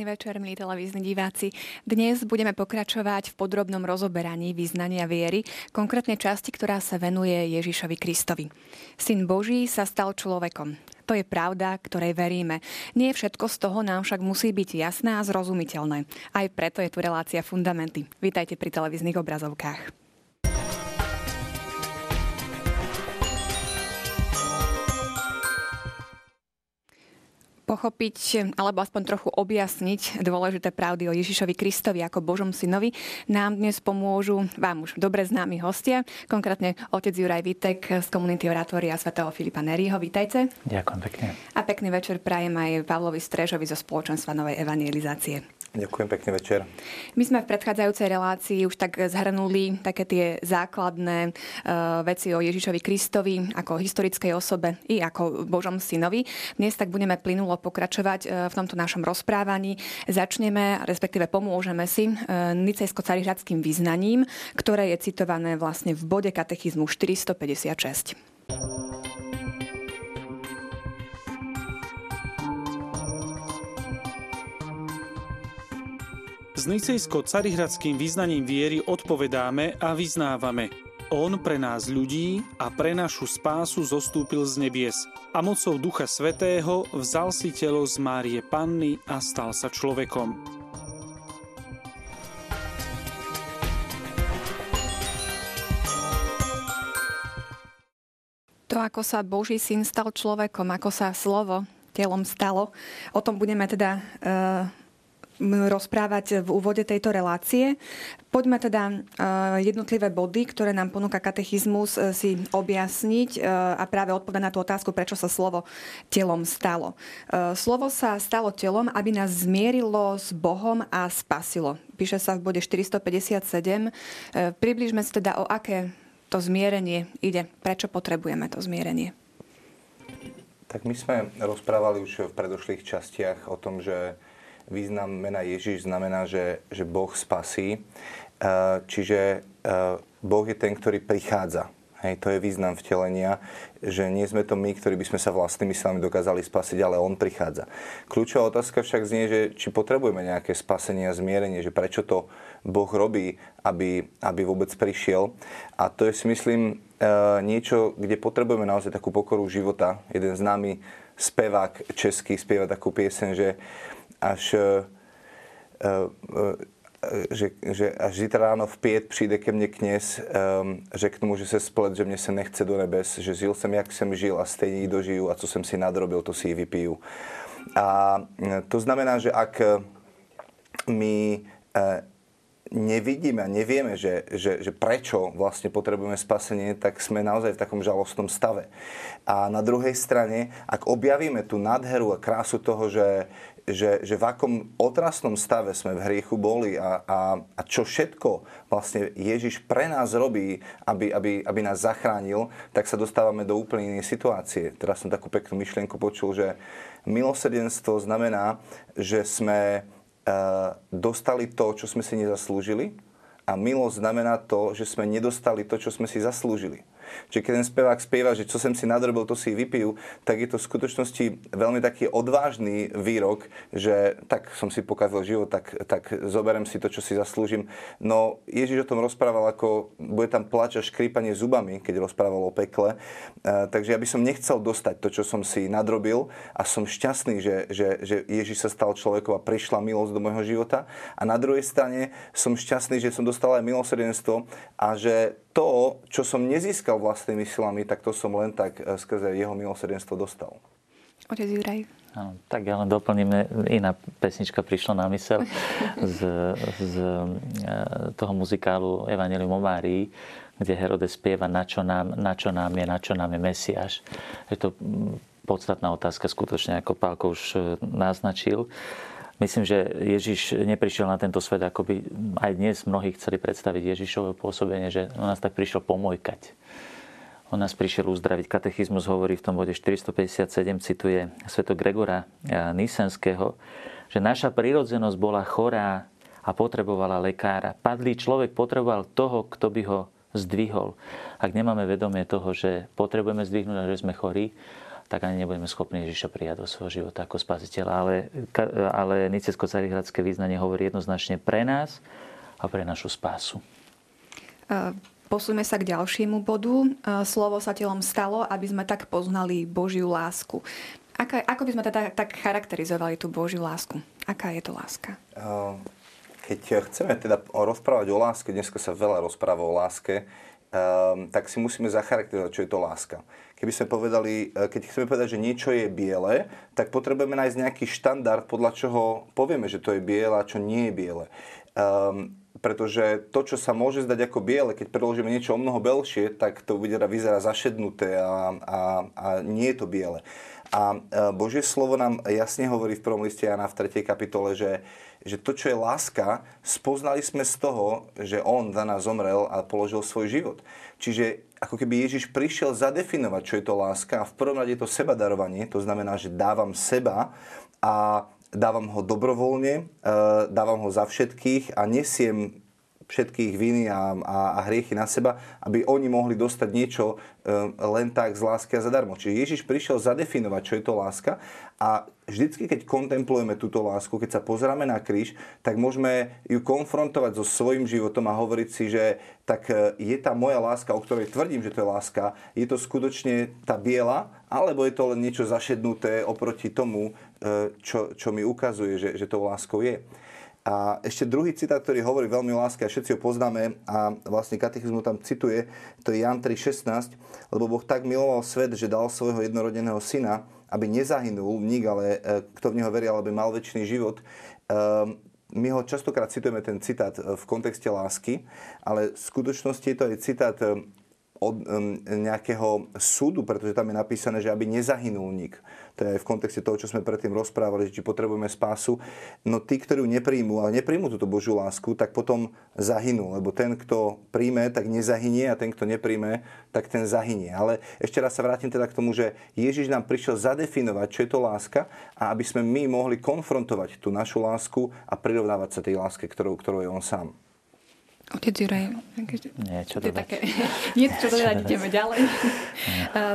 Pekný večer, milí televízni diváci. Dnes budeme pokračovať v podrobnom rozoberaní význania viery, konkrétne časti, ktorá sa venuje Ježišovi Kristovi. Syn Boží sa stal človekom. To je pravda, ktorej veríme. Nie všetko z toho nám však musí byť jasné a zrozumiteľné. Aj preto je tu relácia Fundamenty. Vítajte pri televíznych obrazovkách. Pochopiť alebo aspoň trochu objasniť dôležité pravdy o Ježišovi Kristovi ako Božom synovi, nám dnes pomôžu vám už dobre známi hostia, konkrétne otec Juraj Vitek z komunity Oratória svätého Filipa Nerího. Vítajte. Ďakujem pekne. A pekný večer prajem aj Pavlovi Strežovi zo spoločenstva Novej evangelizácie. Ďakujem pekný večer. My sme v predchádzajúcej relácii už tak zhrnuli také tie základné uh, veci o Ježišovi Kristovi ako historickej osobe i ako Božom synovi. Dnes tak budeme plynulo pokračovať uh, v tomto našom rozprávaní. Začneme, respektíve pomôžeme si uh, nicejsko-carihradským význaním, ktoré je citované vlastne v bode katechizmu 456. S nicejsko-carihradským význaním viery odpovedáme a vyznávame. On pre nás ľudí a pre našu spásu zostúpil z nebies a mocou Ducha Svetého vzal si telo z Márie Panny a stal sa človekom. To, ako sa Boží syn stal človekom, ako sa slovo telom stalo, o tom budeme teda uh, rozprávať v úvode tejto relácie. Poďme teda e, jednotlivé body, ktoré nám ponúka katechizmus, e, si objasniť e, a práve odpovedať na tú otázku, prečo sa slovo telom stalo. Slovo sa stalo telom, aby nás zmierilo s Bohom a spasilo. Píše sa v bode 457. Približme si teda, o aké to zmierenie ide. Prečo potrebujeme to zmierenie? Tak my sme rozprávali už v predošlých častiach o tom, že význam mena Ježiš znamená, že, že Boh spasí. E, čiže e, Boh je ten, ktorý prichádza. Hej, to je význam vtelenia, že nie sme to my, ktorí by sme sa vlastnými silami dokázali spasiť, ale On prichádza. Kľúčová otázka však znie, že či potrebujeme nejaké spasenie a zmierenie, že prečo to Boh robí, aby, aby vôbec prišiel. A to je si myslím e, niečo, kde potrebujeme naozaj takú pokoru života. Jeden známy spevák český spieva takú pieseň, že až, e, e, že, že až zítra ráno v pět přijde ke mně kněz, řeknu mu, že se splet, že mě se nechce do nebes, že žil jsem, jak jsem žil a stejně dožiju a co jsem si nadrobil, to si ji vypiju. A to znamená, že ak my nevidíme a nevieme, že, že, že prečo vlastne potrebujeme spasenie, tak sme naozaj v takom žalostnom stave. A na druhej strane, ak objavíme tú nádheru a krásu toho, že, že, že v akom otrasnom stave sme v hriechu boli a, a, a čo všetko vlastne Ježiš pre nás robí, aby, aby, aby nás zachránil, tak sa dostávame do úplne inej situácie. Teraz som takú peknú myšlienku počul, že milosrdenstvo znamená, že sme uh, dostali to, čo sme si nezaslúžili a milosť znamená to, že sme nedostali to, čo sme si zaslúžili. Čiže keď ten spevák spieva, že čo som si nadrobil, to si vypijú, tak je to v skutočnosti veľmi taký odvážny výrok, že tak som si pokazil život, tak, tak zoberiem si to, čo si zaslúžim. No Ježiš o tom rozprával, ako bude tam plač a škrípanie zubami, keď rozprával o pekle. E, takže ja by som nechcel dostať to, čo som si nadrobil a som šťastný, že, že, že Ježiš sa stal človekom a prišla milosť do môjho života. A na druhej strane som šťastný, že som dostal aj milosrdenstvo a že to, čo som nezískal vlastnými silami, tak to som len tak eh, skrze jeho milosrdenstvo dostal. Otec Juraj. Áno, tak ja len doplním, iná pesnička prišla na mysel z, z eh, toho muzikálu Evangelium o Márii, kde Herodes spieva, na čo, nám, na čo nám je, na čo nám je Mesiáš. Je to mm, podstatná otázka, skutočne, ako Pálko už eh, naznačil. Myslím, že Ježiš neprišiel na tento svet, ako by aj dnes mnohí chceli predstaviť Ježišové pôsobenie, že on nás tak prišiel pomojkať. On nás prišiel uzdraviť. Katechizmus hovorí v tom bode 457, cituje sveto Gregora Nisenského, že naša prírodzenosť bola chorá a potrebovala lekára. Padlý človek potreboval toho, kto by ho zdvihol. Ak nemáme vedomie toho, že potrebujeme zdvihnúť a že sme chorí, tak ani nebudeme schopní Ježiša prijať do svojho života ako spasiteľa. Ale, ale nicecko-carihradské význanie hovorí jednoznačne pre nás a pre našu spásu. Posúme sa k ďalšiemu bodu. Slovo sa telom stalo, aby sme tak poznali Božiu lásku. Aká, ako by sme teda tak charakterizovali tú Božiu lásku? Aká je to láska? Keď chceme teda rozprávať o láske, dneska sa veľa rozpráva o láske, um, tak si musíme zacharakterizovať, čo je to láska. Keby sme povedali, e, keď chceme povedať, že niečo je biele, tak potrebujeme nájsť nejaký štandard, podľa čoho povieme, že to je biele a čo nie je biele. Um, pretože to, čo sa môže zdať ako biele, keď preložíme niečo o mnoho belšie, tak to vyzerá, vyzerá zašednuté a, a, a nie je to biele. A e, Božie slovo nám jasne hovorí v prvom liste Jana v 3. kapitole, že, že to, čo je láska, spoznali sme z toho, že On za nás zomrel a položil svoj život. Čiže ako keby Ježiš prišiel zadefinovať, čo je to láska a v prvom rade je to sebadarovanie, to znamená, že dávam seba a dávam ho dobrovoľne, e, dávam ho za všetkých a nesiem všetkých viny a, a, a hriechy na seba, aby oni mohli dostať niečo e, len tak z lásky a zadarmo. Čiže Ježiš prišiel zadefinovať, čo je to láska a vždycky, keď kontemplujeme túto lásku, keď sa pozeráme na kríž, tak môžeme ju konfrontovať so svojím životom a hovoriť si, že tak e, je tá moja láska, o ktorej tvrdím, že to je láska, je to skutočne tá biela, alebo je to len niečo zašednuté oproti tomu, e, čo, čo mi ukazuje, že, že to láskou je. A ešte druhý citát, ktorý hovorí veľmi o láske a všetci ho poznáme a vlastne katechizmu tam cituje, to je Jan 3.16, lebo Boh tak miloval svet, že dal svojho jednorodeného syna, aby nezahynul nik, ale e, kto v neho verí, aby mal väčší život. Ehm, my ho častokrát citujeme ten citát e, v kontexte lásky, ale v skutočnosti je to aj citát e, od nejakého súdu, pretože tam je napísané, že aby nezahynul nik. To je aj v kontexte toho, čo sme predtým rozprávali, že či potrebujeme spásu. No tí, ktorí ju nepríjmú, ale nepríjmú túto Božiu lásku, tak potom zahynú. Lebo ten, kto príjme, tak nezahynie a ten, kto nepríjme, tak ten zahynie. Ale ešte raz sa vrátim teda k tomu, že Ježiš nám prišiel zadefinovať, čo je to láska a aby sme my mohli konfrontovať tú našu lásku a prirovnávať sa tej láske, ktorou, ktorou je On sám. Otec Juraj, Nie, čo dodať. Také, nie, čo dodať, ideme ďalej.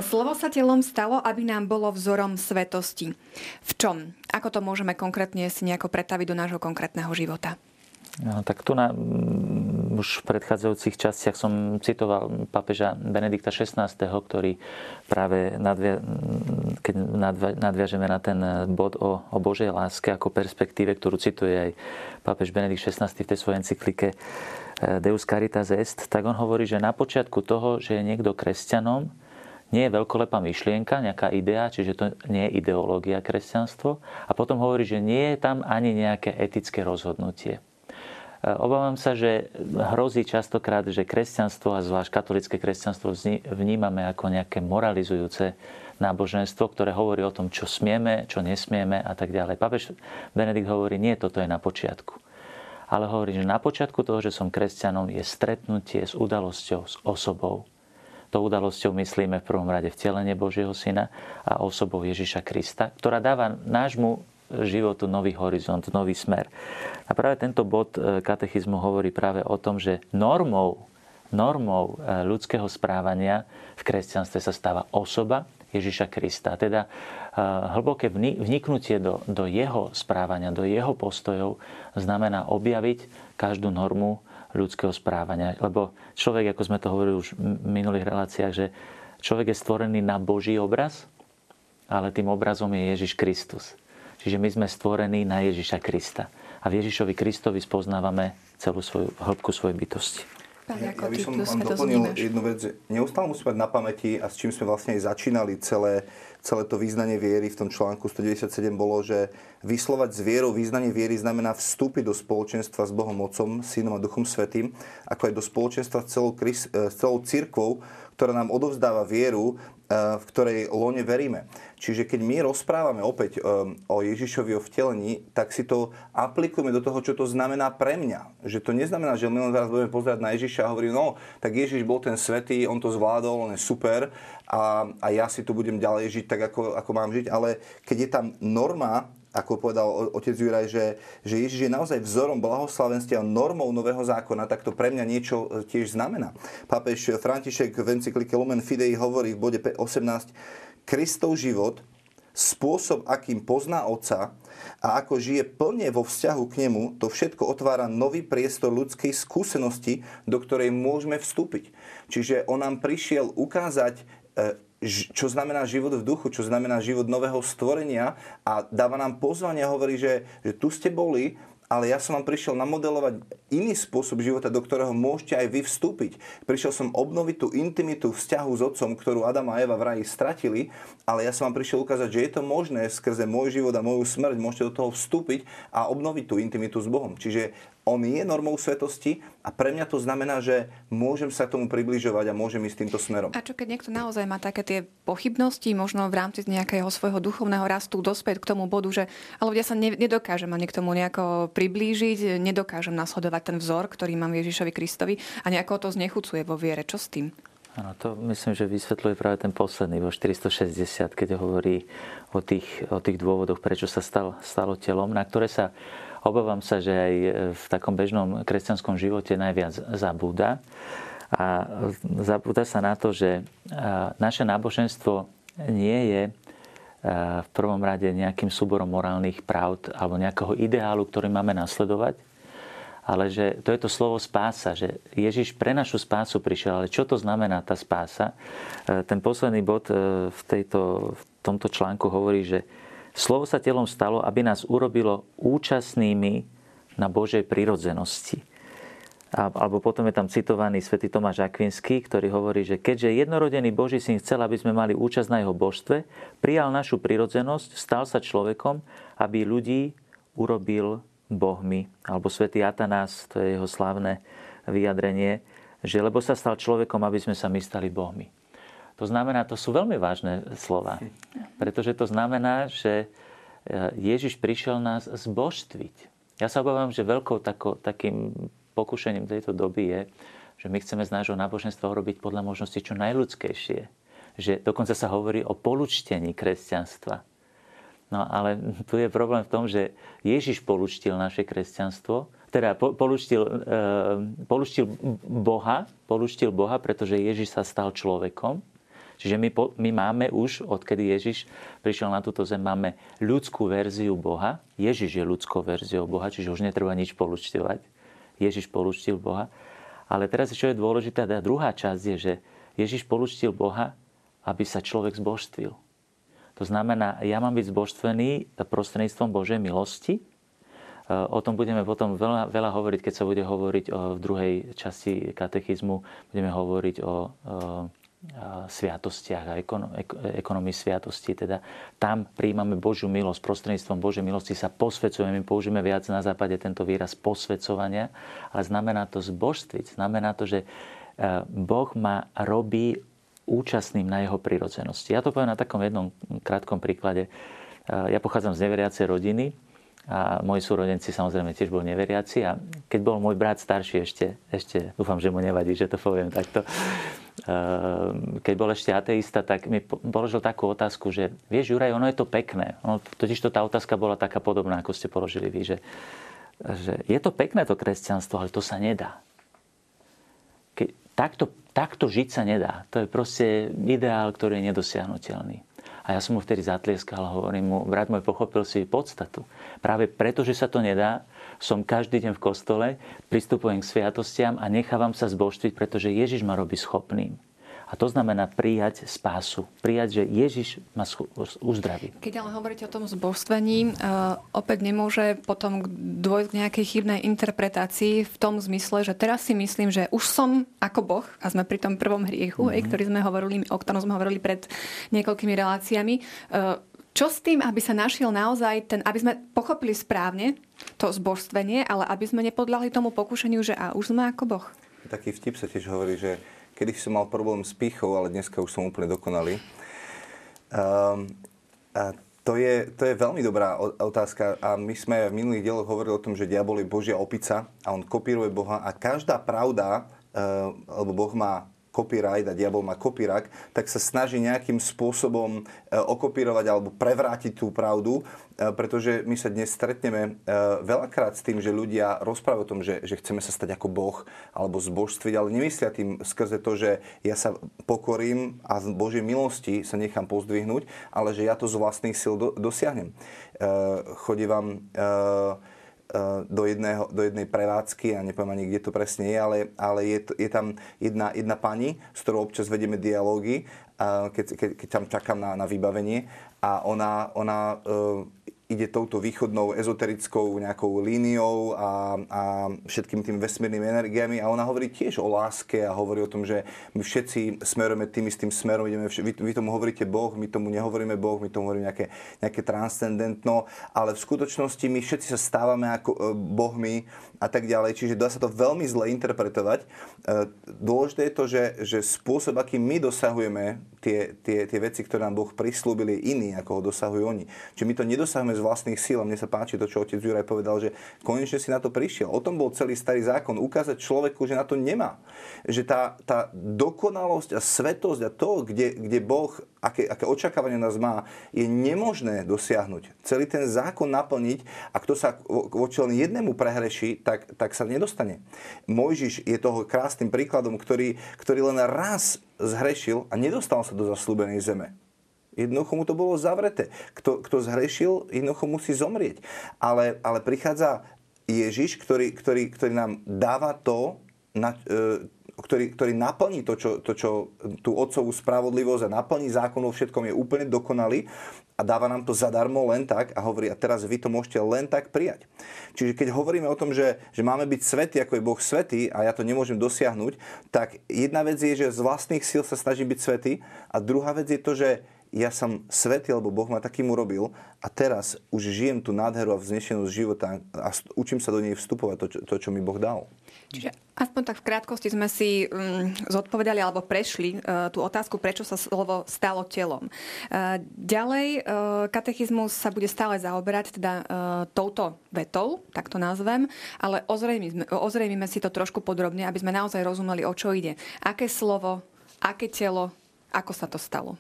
Slovo sa telom stalo, aby nám bolo vzorom svetosti. V čom? Ako to môžeme konkrétne si nejako pretaviť do nášho konkrétneho života? No, tak tu na, už v predchádzajúcich častiach som citoval papeža Benedikta XVI, ktorý práve nadvia, keď nadviažeme na ten bod o, o Božej láske ako perspektíve, ktorú cituje aj pápež Benedikt XVI v tej svojej encyklike Eh, Deus Caritas Est, tak on hovorí, že na počiatku toho, že je niekto kresťanom, nie je veľkolepá myšlienka, nejaká idea, čiže to nie je ideológia kresťanstvo. A potom hovorí, že nie je tam ani nejaké etické rozhodnutie. Eh, obávam sa, že hrozí častokrát, že kresťanstvo a zvlášť katolické kresťanstvo vnímame ako nejaké moralizujúce náboženstvo, ktoré hovorí o tom, čo smieme, čo nesmieme a tak ďalej. Papež Benedikt hovorí, nie, toto je na počiatku ale hovorí, že na počiatku toho, že som kresťanom, je stretnutie s udalosťou, s osobou. To udalosťou myslíme v prvom rade vtelenie Božieho Syna a osobou Ježiša Krista, ktorá dáva nášmu životu nový horizont, nový smer. A práve tento bod e, katechizmu hovorí práve o tom, že normou, normou e, ľudského správania v kresťanstve sa stáva osoba Ježiša Krista. Teda hlboké vniknutie do, do jeho správania, do jeho postojov znamená objaviť každú normu ľudského správania. Lebo človek, ako sme to hovorili už v minulých reláciách, že človek je stvorený na Boží obraz, ale tým obrazom je Ježiš Kristus. Čiže my sme stvorení na Ježiša Krista. A v Ježišovi Kristovi spoznávame celú svoju hĺbku svojej bytosti. Pán ja, ja by som vám doplnil jednu vec. Neustále musíme mať na pamäti a s čím sme vlastne aj začínali celé, celé to význanie viery v tom článku 197 bolo, že vyslovať s vierou význanie viery znamená vstúpiť do spoločenstva s Bohom Otcom, Synom a Duchom Svetým, ako aj do spoločenstva s celou, s celou církvou, ktorá nám odovzdáva vieru v ktorej lone veríme. Čiže keď my rozprávame opäť um, o Ježišovi o vtelení, tak si to aplikujeme do toho, čo to znamená pre mňa. Že to neznamená, že my teraz budeme pozerať na Ježiša a hovoríme, no, tak Ježiš bol ten svetý, on to zvládol, on je super a, a ja si tu budem ďalej žiť tak, ako, ako mám žiť. Ale keď je tam norma, ako povedal otec Juraj, že, že Ježiš je naozaj vzorom blahoslavenstva normou nového zákona, tak to pre mňa niečo e, tiež znamená. Pápež František v encyklike Lumen Fidei hovorí v bode 18, Kristov život, spôsob, akým pozná Otca a ako žije plne vo vzťahu k nemu, to všetko otvára nový priestor ľudskej skúsenosti, do ktorej môžeme vstúpiť. Čiže on nám prišiel ukázať, e, čo znamená život v duchu, čo znamená život nového stvorenia a dáva nám pozvanie a hovorí, že, že tu ste boli, ale ja som vám prišiel namodelovať iný spôsob života, do ktorého môžete aj vy vstúpiť. Prišiel som obnoviť tú intimitu vzťahu s otcom, ktorú Adam a Eva v raji stratili, ale ja som vám prišiel ukázať, že je to možné skrze môj život a moju smrť, môžete do toho vstúpiť a obnoviť tú intimitu s Bohom. Čiže on je normou svetosti a pre mňa to znamená, že môžem sa tomu približovať a môžem ísť týmto smerom. A čo keď niekto naozaj má také tie pochybnosti, možno v rámci nejakého svojho duchovného rastu dospieť k tomu bodu, že ale ja sa nedokážem ani k tomu nejako priblížiť, nedokážem nasledovať ten vzor, ktorý mám Ježišovi Kristovi a nejako to znechucuje vo viere. Čo s tým? Áno, to myslím, že vysvetľuje práve ten posledný, vo 460, keď hovorí o tých, o tých dôvodoch, prečo sa stal, stalo telom, na ktoré sa obávam sa, že aj v takom bežnom kresťanskom živote najviac zabúda. A zabúda sa na to, že naše náboženstvo nie je v prvom rade nejakým súborom morálnych pravd alebo nejakého ideálu, ktorý máme nasledovať, ale že to je to slovo spása, že Ježiš pre našu spásu prišiel. Ale čo to znamená tá spása? E, ten posledný bod e, v, tejto, v tomto článku hovorí, že Slovo sa telom stalo, aby nás urobilo účastnými na Božej prirodzenosti. Alebo potom je tam citovaný svätý Tomáš Akvinský, ktorý hovorí, že keďže jednorodený Boží syn chcel, aby sme mali účasť na jeho božstve, prijal našu prirodzenosť, stal sa človekom, aby ľudí urobil bohmi. Alebo svätý Atanás, to je jeho slávne vyjadrenie, že lebo sa stal človekom, aby sme sa my stali bohmi. To znamená, to sú veľmi vážne slova. Pretože to znamená, že e, Ježiš prišiel nás zbožstviť. Ja sa obávam, že veľkou tako, takým pokušením tejto doby je, že my chceme z nášho náboženstva urobiť podľa možnosti čo najľudskejšie. Že dokonca sa hovorí o polučtení kresťanstva. No ale tu je problém v tom, že Ježiš polučtil naše kresťanstvo, teda polučtil, e, polučtil Boha, polučtil Boha, pretože Ježiš sa stal človekom Čiže my, my máme už, odkedy Ježiš prišiel na túto zem, máme ľudskú verziu Boha. Ježiš je ľudskou verziou Boha, čiže už netreba nič polučťovať. Ježiš polučtil Boha. Ale teraz, čo je dôležité, tá druhá časť je, že Ježiš polučtil Boha, aby sa človek zbožstvil. To znamená, ja mám byť zbožstvený prostredníctvom Božej milosti. O tom budeme potom veľa, veľa hovoriť, keď sa bude hovoriť o, v druhej časti katechizmu. Budeme hovoriť o, o sviatostiach a ekonomii sviatosti. Teda tam príjmame Božiu milosť, prostredníctvom Božej milosti sa posvecujeme. My použijeme viac na západe tento výraz posvecovania, ale znamená to zbožstviť. Znamená to, že e, Boh ma robí účastným na jeho prírodzenosti. Ja to poviem na takom jednom krátkom príklade. E, ja pochádzam z neveriacej rodiny, a moji súrodenci samozrejme tiež boli neveriaci a keď bol môj brat starší ešte, ešte dúfam, že mu nevadí, že to poviem takto, keď bol ešte ateista, tak mi položil takú otázku, že vieš, Juraj, ono je to pekné. Ono, totiž to tá otázka bola taká podobná, ako ste položili vy, že, že je to pekné to kresťanstvo, ale to sa nedá. Ke, takto, takto žiť sa nedá. To je proste ideál, ktorý je nedosiahnutelný. A ja som mu vtedy zatlieskal a hovorím mu, brat môj, pochopil si podstatu. Práve preto, že sa to nedá, som každý deň v kostole, pristupujem k sviatostiam a nechávam sa zbožtviť, pretože Ježiš ma robí schopným. A to znamená prijať spásu. Prijať, že Ježiš ma uzdraví. Keď ale hovoríte o tom zbožstvení, uh, opäť nemôže potom dôjsť k nejakej chybnej interpretácii v tom zmysle, že teraz si myslím, že už som ako Boh, a sme pri tom prvom hriechu, mm-hmm. ktorý sme hovorili, o ktorom sme hovorili pred niekoľkými reláciami, uh, čo s tým, aby sa našiel naozaj ten, aby sme pochopili správne to zbožstvenie, ale aby sme nepodľahli tomu pokušeniu, že a už sme ako Boh? Taký vtip sa tiež hovorí, že kedy som mal problém s pichou, ale dneska už som úplne dokonalý. Um, a to je, to je veľmi dobrá otázka a my sme v minulých dieloch hovorili o tom, že diabol je Božia opica a on kopíruje Boha a každá pravda, uh, lebo Boh má copyright a diabol má copyright, tak sa snaží nejakým spôsobom e, okopírovať alebo prevrátiť tú pravdu, e, pretože my sa dnes stretneme veľakrát s tým, že ľudia rozprávajú o tom, že, že chceme sa stať ako Boh alebo zbožstviť, ale nemyslia tým skrze to, že ja sa pokorím a z Božej milosti sa nechám pozdvihnúť, ale že ja to z vlastných síl do, dosiahnem. Chodívam E, do, jedného, do jednej prevádzky, a nepoviem ani, kde to presne je, ale, ale je, je tam jedna, jedna pani, s ktorou občas vedeme dialógy, keď, keď, keď tam čakám na, na vybavenie. A ona, ona e, ide touto východnou ezoterickou nejakou líniou a, a všetkými tými vesmírnymi energiami a ona hovorí tiež o láske a hovorí o tom, že my všetci smerujeme tým istým smerom, ideme, vy, vy tomu hovoríte Boh, my tomu nehovoríme Boh, my tomu hovoríme nejaké, nejaké transcendentno, ale v skutočnosti my všetci sa stávame ako e, Bohmi a tak ďalej, čiže dá sa to veľmi zle interpretovať. E, dôležité je to, že, že spôsob, akým my dosahujeme tie, tie, tie veci, ktoré nám Boh prislúbil, je iný, ako ho dosahujú oni. Čiže my to nedosahujeme z vlastných síl. A mne sa páči to, čo otec Juraj povedal, že konečne si na to prišiel. O tom bol celý starý zákon. Ukázať človeku, že na to nemá. Že tá, tá dokonalosť a svetosť a to, kde, kde Boh, aké, aké očakávanie nás má, je nemožné dosiahnuť. Celý ten zákon naplniť a kto sa voči len jednému prehreší, tak, tak sa nedostane. Mojžiš je toho krásnym príkladom, ktorý, ktorý len raz zhrešil a nedostal sa do zaslúbenej zeme. Jednoducho mu to bolo zavreté. Kto, kto zhrešil, jednoducho musí zomrieť. Ale, ale prichádza Ježiš, ktorý, ktorý, ktorý nám dáva to, na, e, ktorý, ktorý naplní to čo, to, čo tú otcovú spravodlivosť a naplní zákon vo všetkom, je úplne dokonalý a dáva nám to zadarmo len tak a hovorí, a teraz vy to môžete len tak prijať. Čiže keď hovoríme o tom, že, že máme byť svetý, ako je Boh svetý a ja to nemôžem dosiahnuť, tak jedna vec je, že z vlastných síl sa snažím byť svetý a druhá vec je to, že ja som svetý, lebo Boh ma takým urobil a teraz už žijem tú nádheru a vznešenosť života a učím sa do nej vstupovať, to, čo, to, čo mi Boh dal. Čiže aspoň tak v krátkosti sme si um, zodpovedali alebo prešli uh, tú otázku, prečo sa slovo stalo telom. Uh, ďalej, uh, katechizmus sa bude stále zaoberať teda uh, touto vetou, tak to nazvem, ale ozrejmime si to trošku podrobne, aby sme naozaj rozumeli, o čo ide. Aké slovo, aké telo, ako sa to stalo.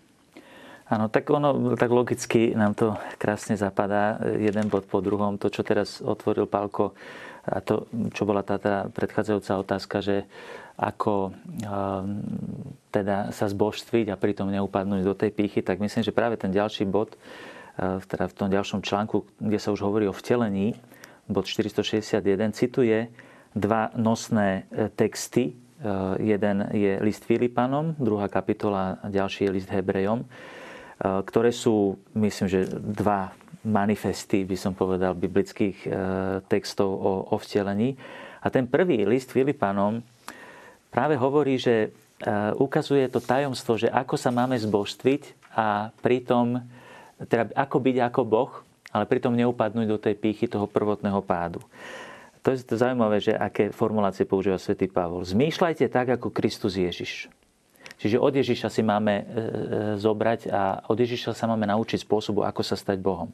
Áno, tak ono, tak logicky nám to krásne zapadá, jeden bod po druhom. To, čo teraz otvoril Pálko, a to, čo bola tá, tá predchádzajúca otázka, že ako um, teda sa zbožstviť a pritom neupadnúť do tej pýchy, tak myslím, že práve ten ďalší bod, uh, teda v tom ďalšom článku, kde sa už hovorí o vtelení, bod 461, cituje dva nosné e, texty. Uh, jeden je list Filipanom, druhá kapitola, a ďalší je list Hebrejom Eh, ktoré sú, myslím, že dva manifesty, by som povedal, biblických eh, textov o, o vtelení. A ten prvý list Filipanom práve hovorí, že eh, ukazuje to tajomstvo, že ako sa máme zbožstviť a pritom, teda ako byť ako Boh, ale pritom neupadnúť do tej pýchy toho prvotného pádu. To je to zaujímavé, že aké formulácie používa svätý Pavol. Zmýšľajte tak, ako Kristus Ježiš. Čiže od Ježiša si máme e, e, zobrať a od Ježiša sa máme naučiť spôsobu, ako sa stať Bohom.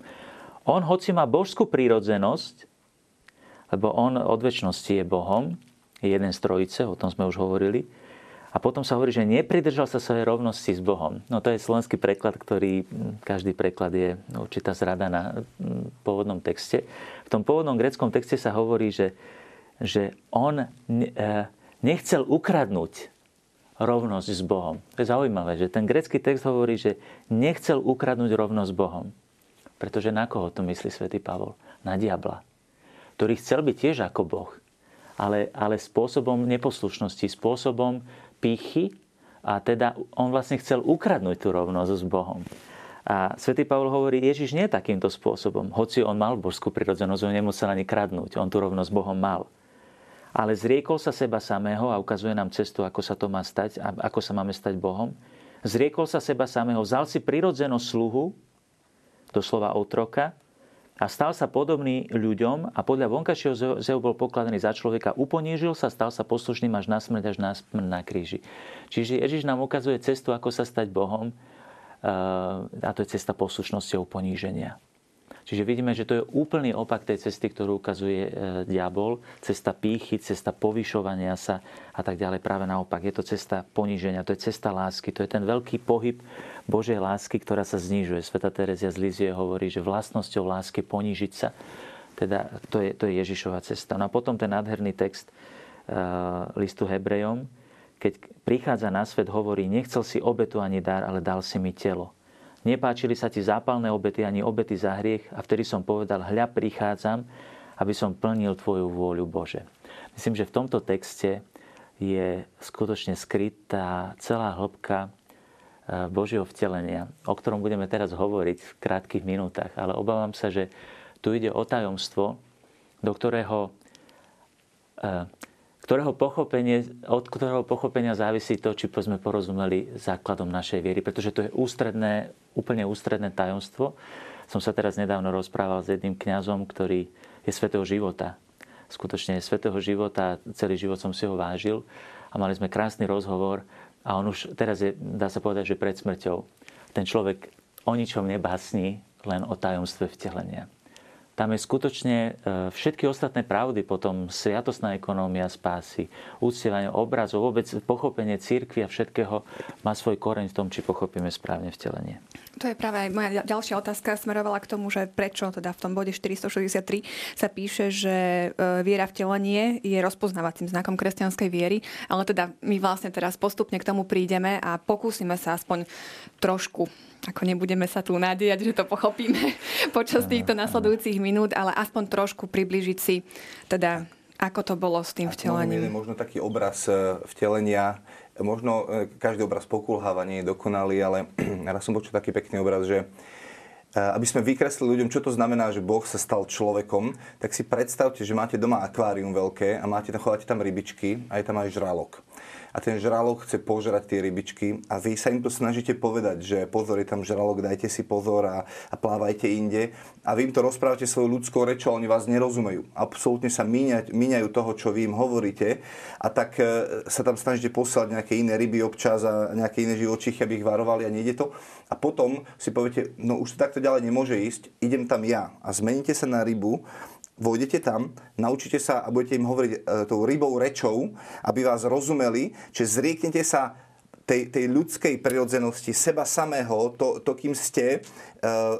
On, hoci má božskú prírodzenosť, lebo on od väčšnosti je Bohom, je jeden z trojice, o tom sme už hovorili, a potom sa hovorí, že nepridržal sa svojej rovnosti s Bohom. No to je slovenský preklad, ktorý, každý preklad je určitá zrada na pôvodnom texte. V tom pôvodnom greckom texte sa hovorí, že, že on e, nechcel ukradnúť rovnosť s Bohom. To je zaujímavé, že ten grecký text hovorí, že nechcel ukradnúť rovnosť s Bohom. Pretože na koho to myslí svätý Pavol? Na diabla. Ktorý chcel byť tiež ako Boh. Ale, ale spôsobom neposlušnosti, spôsobom pýchy a teda on vlastne chcel ukradnúť tú rovnosť s Bohom. A svätý Pavol hovorí, Ježiš nie takýmto spôsobom. Hoci on mal božskú prirodzenosť, on nemusel ani kradnúť. On tú rovnosť s Bohom mal ale zriekol sa seba samého a ukazuje nám cestu, ako sa to má stať ako sa máme stať Bohom. Zriekol sa seba samého, vzal si prirodzenú sluhu, doslova otroka, a stal sa podobný ľuďom a podľa vonkajšieho zehu bol pokladaný za človeka, uponížil sa, stal sa poslušným až na smrť, až na smrť na kríži. Čiže Ježiš nám ukazuje cestu, ako sa stať Bohom a to je cesta poslušnosti a uponíženia. Čiže vidíme, že to je úplný opak tej cesty, ktorú ukazuje e, diabol. Cesta pýchy, cesta povyšovania sa a tak ďalej. Práve naopak. Je to cesta poníženia, to je cesta lásky. To je ten veľký pohyb Božej lásky, ktorá sa znižuje. Sveta Terezia z Lizie hovorí, že vlastnosťou lásky ponížiť sa. Teda to je, to je Ježišova cesta. No a potom ten nádherný text uh, listu Hebrejom, keď prichádza na svet, hovorí, nechcel si obetu ani dar, ale dal si mi telo. Nepáčili sa ti zápalné obety ani obety za hriech a vtedy som povedal, hľa prichádzam, aby som plnil Tvoju vôľu, Bože. Myslím, že v tomto texte je skutočne skrytá celá hĺbka e, Božieho vtelenia, o ktorom budeme teraz hovoriť v krátkých minútach. Ale obávam sa, že tu ide o tajomstvo, do ktorého e, ktorého pochopenie, od ktorého pochopenia závisí to, či sme porozumeli základom našej viery, pretože to je ústredné, úplne ústredné tajomstvo. Som sa teraz nedávno rozprával s jedným kňazom, ktorý je svetého života. Skutočne je svetého života, celý život som si ho vážil a mali sme krásny rozhovor a on už teraz je, dá sa povedať, že pred smrťou. Ten človek o ničom nebásni, len o tajomstve vtelenia tam je skutočne e, všetky ostatné pravdy, potom sviatostná ekonómia spásy, úctievanie obrazov, vôbec pochopenie církvy a všetkého má svoj koreň v tom, či pochopíme správne vtelenie. To je práve aj moja ďalšia otázka smerovala k tomu, že prečo teda v tom bode 463 sa píše, že e, viera vtelenie je rozpoznávacím znakom kresťanskej viery, ale teda my vlastne teraz postupne k tomu prídeme a pokúsime sa aspoň trošku ako nebudeme sa tu nádejať, že to pochopíme počas týchto nasledujúcich minút, ale aspoň trošku približiť si, teda ako to bolo s tým vtelením. Možno taký obraz e, vtelenia, možno e, každý obraz pokulháva, nie je dokonalý, ale raz som počul taký pekný obraz, že e, aby sme vykreslili ľuďom, čo to znamená, že Boh sa stal človekom, tak si predstavte, že máte doma akvárium veľké a máte, chováte tam rybičky a je tam aj žralok a ten žralok chce požrať tie rybičky a vy sa im to snažíte povedať, že pozor, je tam žralok, dajte si pozor a, a plávajte inde. A vy im to rozprávate svojou ľudskou rečou, oni vás nerozumejú. Absolútne sa míňajú toho, čo vy im hovoríte a tak e, sa tam snažíte posielať nejaké iné ryby občas a nejaké iné živočichy, aby ich varovali a nejde to. A potom si poviete, no už to takto ďalej nemôže ísť, idem tam ja. A zmeníte sa na rybu Vôjdete tam, naučite sa a budete im hovoriť e, tou rybou rečou, aby vás rozumeli, že zrieknete sa tej, tej ľudskej prirodzenosti, seba samého, to, to kým ste, e,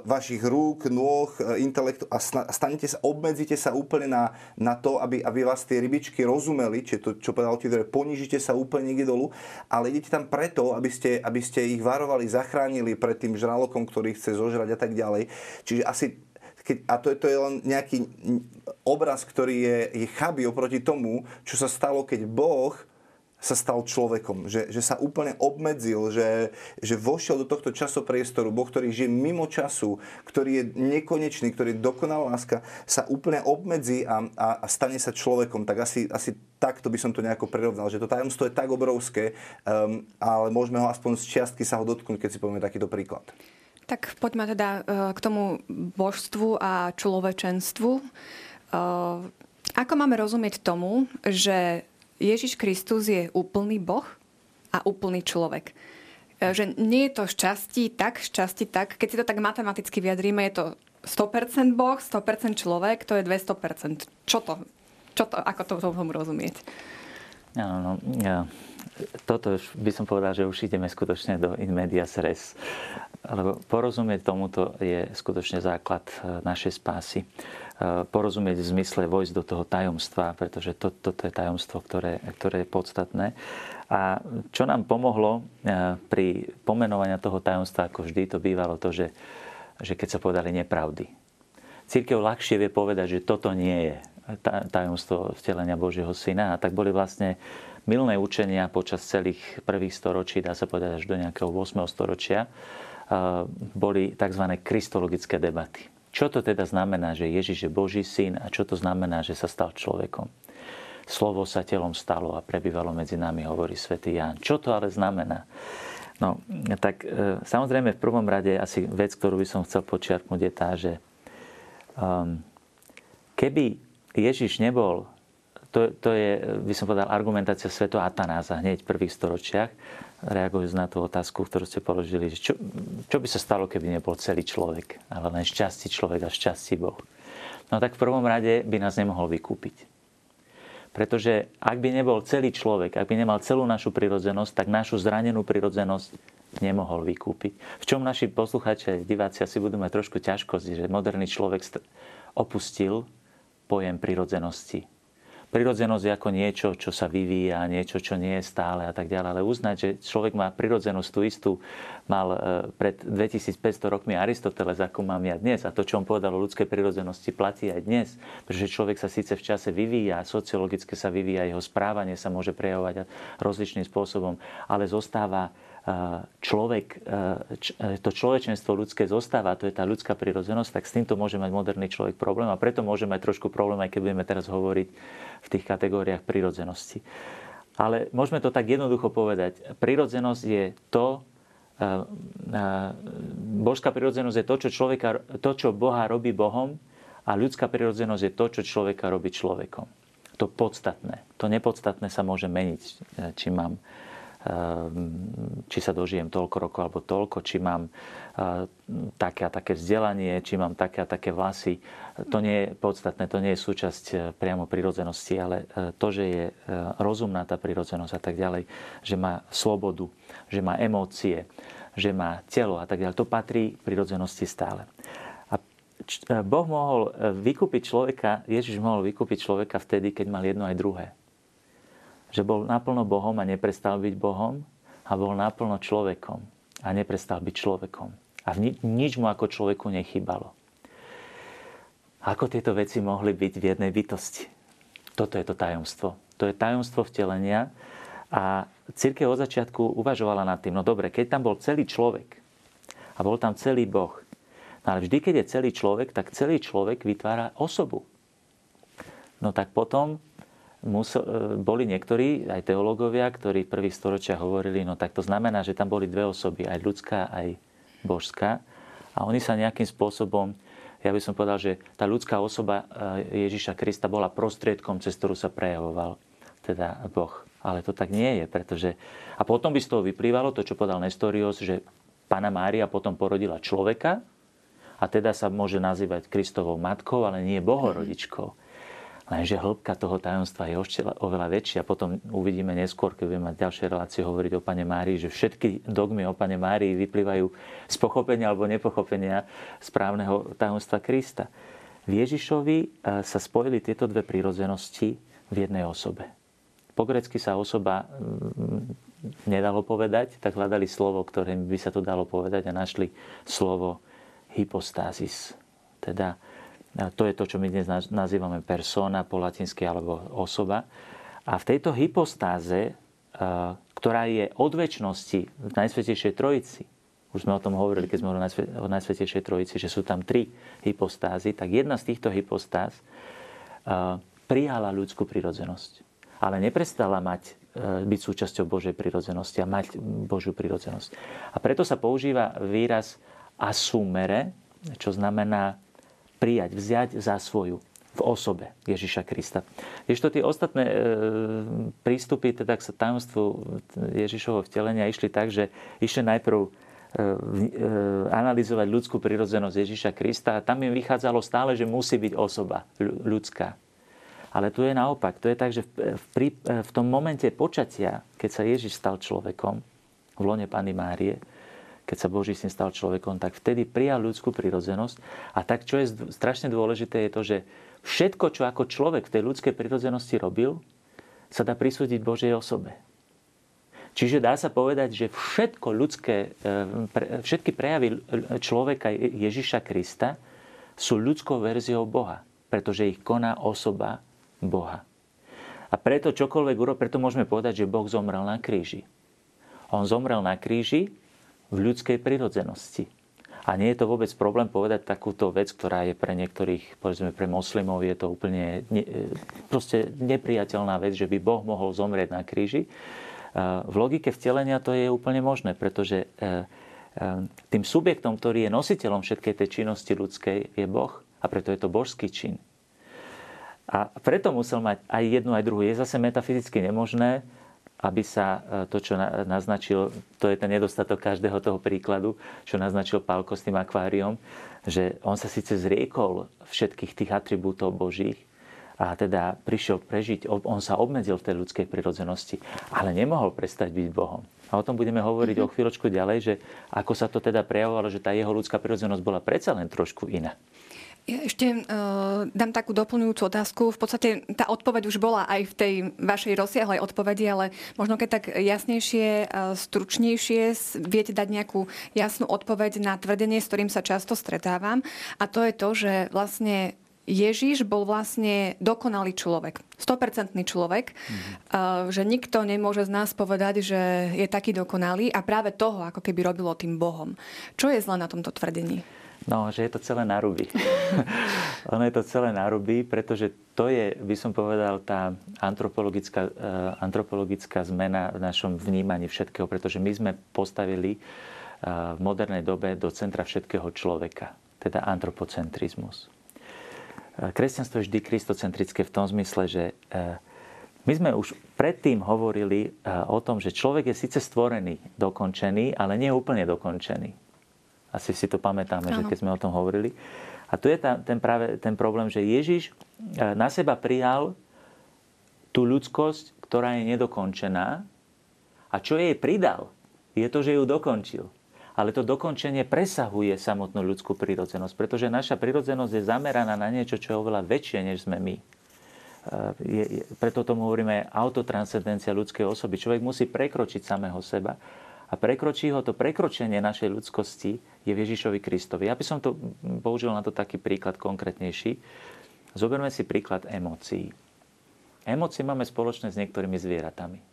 vašich rúk, nôh, e, intelektu a stanete sa, obmedzite sa úplne na, na to, aby, aby vás tie rybičky rozumeli, čiže to, čo povedal Tidore, ponížite sa úplne niekde dolu, ale idete tam preto, aby ste, aby ste ich varovali, zachránili pred tým žralokom, ktorý chce zožrať a tak ďalej. Čiže asi keď, a to, to je len nejaký obraz, ktorý je, je chabý oproti tomu, čo sa stalo, keď Boh sa stal človekom, že, že sa úplne obmedzil, že, že vošiel do tohto časopriestoru. Boh, ktorý žije mimo času, ktorý je nekonečný, ktorý je dokonalá láska, sa úplne obmedzí a, a, a stane sa človekom. Tak asi, asi takto by som to nejako prirovnal, že to tajomstvo je tak obrovské, um, ale môžeme ho aspoň z čiastky sa ho dotknúť, keď si povieme takýto príklad. Tak poďme teda e, k tomu božstvu a človečenstvu. E, ako máme rozumieť tomu, že Ježiš Kristus je úplný Boh a úplný človek? E, že nie je to šťastí tak, šťastí tak. Keď si to tak matematicky vyjadríme, je to 100% Boh, 100% človek, to je 200%. Čo to? Čo to ako to tomu rozumieť? Áno, no, ja, toto by som povedal, že už ideme skutočne do in medias res. Lebo porozumieť tomuto je skutočne základ e, našej spásy. E, porozumieť v zmysle vojsť do toho tajomstva, pretože to, toto je tajomstvo, ktoré, ktoré je podstatné. A čo nám pomohlo e, pri pomenovaní toho tajomstva, ako vždy to bývalo to, že, že keď sa povedali nepravdy. Církev ľahšie vie povedať, že toto nie je tajomstvo vtelenia Božieho Syna. A tak boli vlastne milné učenia počas celých prvých storočí, dá sa povedať až do nejakého 8. storočia, boli tzv. kristologické debaty. Čo to teda znamená, že Ježiš je Boží syn a čo to znamená, že sa stal človekom? Slovo sa telom stalo a prebývalo medzi nami, hovorí svätý Ján. Čo to ale znamená? No, tak e, samozrejme v prvom rade asi vec, ktorú by som chcel počiarknúť je tá, že um, keby Ježiš nebol to, to je, by som povedal, argumentácia sveto Atanáza hneď v prvých storočiach. reagujúc na tú otázku, ktorú ste položili, že čo, čo by sa stalo, keby nebol celý človek, ale len šťastí človek a šťastí Boh. No tak v prvom rade by nás nemohol vykúpiť. Pretože ak by nebol celý človek, ak by nemal celú našu prirodzenosť, tak našu zranenú prirodzenosť nemohol vykúpiť. V čom naši posluchači, diváci asi budú mať trošku ťažkosť, že moderný človek opustil pojem prirodzenosti prirodzenosť ako niečo, čo sa vyvíja, niečo, čo nie je stále a tak ďalej. Ale uznať, že človek má prirodzenosť tú istú, mal e, pred 2500 rokmi Aristoteles, ako mám ja dnes. A to, čo on povedal o ľudskej prirodzenosti, platí aj dnes. Pretože človek sa síce v čase vyvíja, sociologicky sa vyvíja, jeho správanie sa môže prejavovať rozličným spôsobom, ale zostáva človek, to človečenstvo ľudské zostáva, to je tá ľudská prirodzenosť, tak s týmto môže mať moderný človek problém a preto môže mať trošku problém, aj keď budeme teraz hovoriť v tých kategóriách prirodzenosti. Ale môžeme to tak jednoducho povedať. Prirodzenosť je to, božská prirodzenosť je to, čo, človeka, to, čo Boha robí Bohom a ľudská prirodzenosť je to, čo človeka robí človekom. To podstatné. To nepodstatné sa môže meniť, či mám či sa dožijem toľko rokov alebo toľko, či mám také a také vzdelanie, či mám také a také vlasy. To nie je podstatné, to nie je súčasť eh, priamo prirodzenosti, ale eh, to, že je rozumná tá prirodzenosť a tak ďalej, že má slobodu, že má emócie, že má telo a tak ďalej, to patrí prirodzenosti stále. Boh mohol vykúpiť človeka, Ježiš mohol vykúpiť človeka vtedy, keď mal jedno aj druhé že bol naplno Bohom a neprestal byť Bohom a bol naplno človekom a neprestal byť človekom. A nič mu ako človeku nechybalo. Ako tieto veci mohli byť v jednej bytosti? Toto je to tajomstvo. To je tajomstvo vtelenia a církev od začiatku uvažovala nad tým, no dobre, keď tam bol celý človek a bol tam celý Boh, no ale vždy, keď je celý človek, tak celý človek vytvára osobu. No tak potom musel, boli niektorí, aj teológovia, ktorí v prvých storočiach hovorili, no tak to znamená, že tam boli dve osoby, aj ľudská, aj božská. A oni sa nejakým spôsobom, ja by som povedal, že tá ľudská osoba e, Ježiša Krista bola prostriedkom, cez ktorú sa prejavoval teda Boh. Ale to tak nie je, pretože... A potom by z toho vyplývalo to, čo povedal Nestorios, že Pana Mária potom porodila človeka a teda sa môže nazývať Kristovou matkou, ale nie Bohorodičkou. Lenže hĺbka toho tajomstva je oveľa väčšia. Potom uvidíme neskôr, keď budeme mať ďalšie relácie hovoriť o Pane Márii, že všetky dogmy o Pane Márii vyplývajú z pochopenia alebo nepochopenia správneho tajomstva Krista. V Ježišovi e, sa spojili tieto dve prírodzenosti v jednej osobe. Po grecky sa osoba mm, nedalo povedať, tak hľadali slovo, ktorým by sa to dalo povedať a našli slovo hypostásis. Teda to je to, čo my dnes nazývame persona po latinsky alebo osoba. A v tejto hypostáze, ktorá je od väčšnosti v Najsvetejšej Trojici, už sme o tom hovorili, keď sme o Najsvetejšej Trojici, že sú tam tri hypostázy, tak jedna z týchto hypostáz prijala ľudskú prirodzenosť. Ale neprestala mať, byť súčasťou Božej prirodzenosti a mať Božiu prirodzenosť. A preto sa používa výraz asumere, čo znamená prijať, vziať za svoju v osobe Ježiša Krista. to tie ostatné e, prístupy teda k tajomstvu Ježišovho vtelenia išli tak, že išli najprv e, e, analyzovať ľudskú prirodzenosť Ježiša Krista a tam im vychádzalo stále, že musí byť osoba ľudská. Ale tu je naopak. To je tak, že v, v, v tom momente počatia, keď sa Ježiš stal človekom v lone Pany Márie, keď sa Boží syn stal človekom, tak vtedy prijal ľudskú prirodzenosť. A tak, čo je strašne dôležité, je to, že všetko, čo ako človek v tej ľudskej prirodzenosti robil, sa dá prisúdiť Božej osobe. Čiže dá sa povedať, že všetko ľudské, e, všetky prejavy človeka Ježiša Krista sú ľudskou verziou Boha, pretože ich koná osoba Boha. A preto čokoľvek urobil, preto môžeme povedať, že Boh zomrel na kríži. On zomrel na kríži v ľudskej prirodzenosti. A nie je to vôbec problém povedať takúto vec, ktorá je pre niektorých, povedzme pre moslimov, je to úplne ne, proste nepriateľná vec, že by Boh mohol zomrieť na kríži. V logike vtelenia to je úplne možné, pretože e, e, tým subjektom, ktorý je nositeľom všetkej tej činnosti ľudskej, je Boh. A preto je to božský čin. A preto musel mať aj jednu, aj druhú. Je zase metafyzicky nemožné, aby sa to, čo naznačil, to je ten nedostatok každého toho príkladu, čo naznačil Pálko s tým akváriom, že on sa síce zriekol všetkých tých atribútov Božích, a teda prišiel prežiť, on sa obmedzil v tej ľudskej prirodzenosti, ale nemohol prestať byť Bohom. A o tom budeme hovoriť mm-hmm. o chvíľočku ďalej, že ako sa to teda prejavovalo, že tá jeho ľudská prirodzenosť bola predsa len trošku iná. Ja ešte uh, dám takú doplňujúcu otázku. V podstate tá odpoveď už bola aj v tej vašej rozsiahlej odpovedi, ale možno keď tak jasnejšie, uh, stručnejšie viete dať nejakú jasnú odpoveď na tvrdenie, s ktorým sa často stretávam. A to je to, že vlastne Ježiš bol vlastne dokonalý človek, 100% človek, mm-hmm. že nikto nemôže z nás povedať, že je taký dokonalý a práve toho ako keby robilo tým Bohom. Čo je zle na tomto tvrdení? No, že je to celé naruby. ono je to celé naruby, pretože to je, by som povedal, tá antropologická, uh, antropologická zmena v našom vnímaní všetkého, pretože my sme postavili uh, v modernej dobe do centra všetkého človeka, teda antropocentrizmus. Kresťanstvo je vždy kristocentrické v tom zmysle, že my sme už predtým hovorili o tom, že človek je síce stvorený, dokončený, ale nie úplne dokončený. Asi si to pamätáme, ano. že keď sme o tom hovorili. A tu je tá, ten, práve ten problém, že Ježiš e, na seba prijal tú ľudskosť, ktorá je nedokončená. A čo jej pridal, je to, že ju dokončil ale to dokončenie presahuje samotnú ľudskú prírodzenosť, pretože naša prírodzenosť je zameraná na niečo, čo je oveľa väčšie, než sme my. E, je, je, preto tomu hovoríme autotranscendencia ľudskej osoby. Človek musí prekročiť samého seba a prekročí ho to prekročenie našej ľudskosti je v Ježišovi Kristovi. Ja by som to použil na to taký príklad konkrétnejší. Zoberme si príklad emócií. Emócie máme spoločné s niektorými zvieratami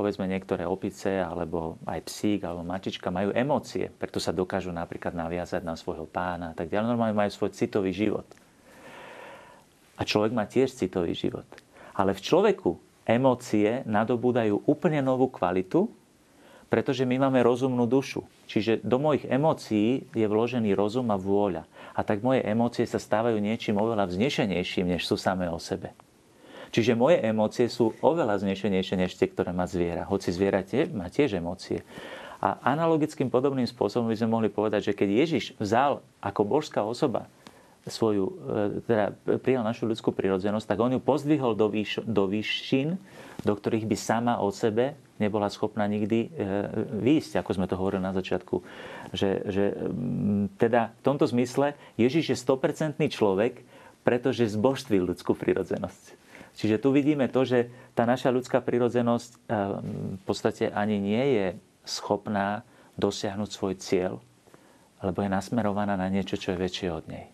povedzme niektoré opice alebo aj psík alebo mačička majú emócie, preto sa dokážu napríklad naviazať na svojho pána a tak ďalej. Normálne majú svoj citový život. A človek má tiež citový život. Ale v človeku emócie nadobúdajú úplne novú kvalitu, pretože my máme rozumnú dušu. Čiže do mojich emócií je vložený rozum a vôľa. A tak moje emócie sa stávajú niečím oveľa vznešenejším, než sú samé o sebe. Čiže moje emócie sú oveľa znešenejšie než tie, ktoré má zviera. Hoci zviera tie, má tiež emócie. A analogickým podobným spôsobom by sme mohli povedať, že keď Ježiš vzal ako božská osoba svoju, e, teda prijal našu ľudskú prirodzenosť, tak on ju pozdvihol do, výš, do výšin, do ktorých by sama o sebe nebola schopná nikdy e, výjsť, ako sme to hovorili na začiatku. Že, že teda v tomto zmysle Ježiš je 100% človek, pretože zbožstvil ľudskú prirodzenosť. Čiže tu vidíme to, že tá naša ľudská prirodzenosť eh, v podstate ani nie je schopná dosiahnuť svoj cieľ, lebo je nasmerovaná na niečo, čo je väčšie od nej.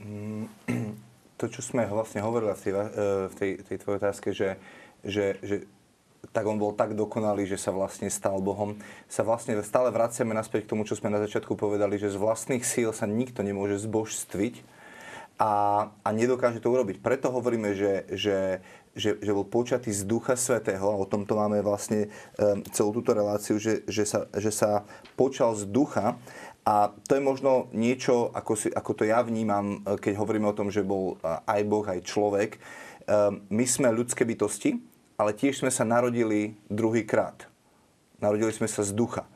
Mm, to, čo sme vlastne hovorili v tej, v tej tvojej otázke, že, že, že tak on bol tak dokonalý, že sa vlastne stal Bohom, sa vlastne stále vraciame naspäť k tomu, čo sme na začiatku povedali, že z vlastných síl sa nikto nemôže zbožstviť, a, a nedokáže to urobiť. Preto hovoríme, že, že, že, že bol počatý z Ducha Svetého a o tomto máme vlastne um, celú túto reláciu, že, že, sa, že sa počal z Ducha a to je možno niečo, ako, si, ako to ja vnímam, keď hovoríme o tom, že bol aj Boh, aj človek. Um, my sme ľudské bytosti, ale tiež sme sa narodili druhýkrát. Narodili sme sa z ducha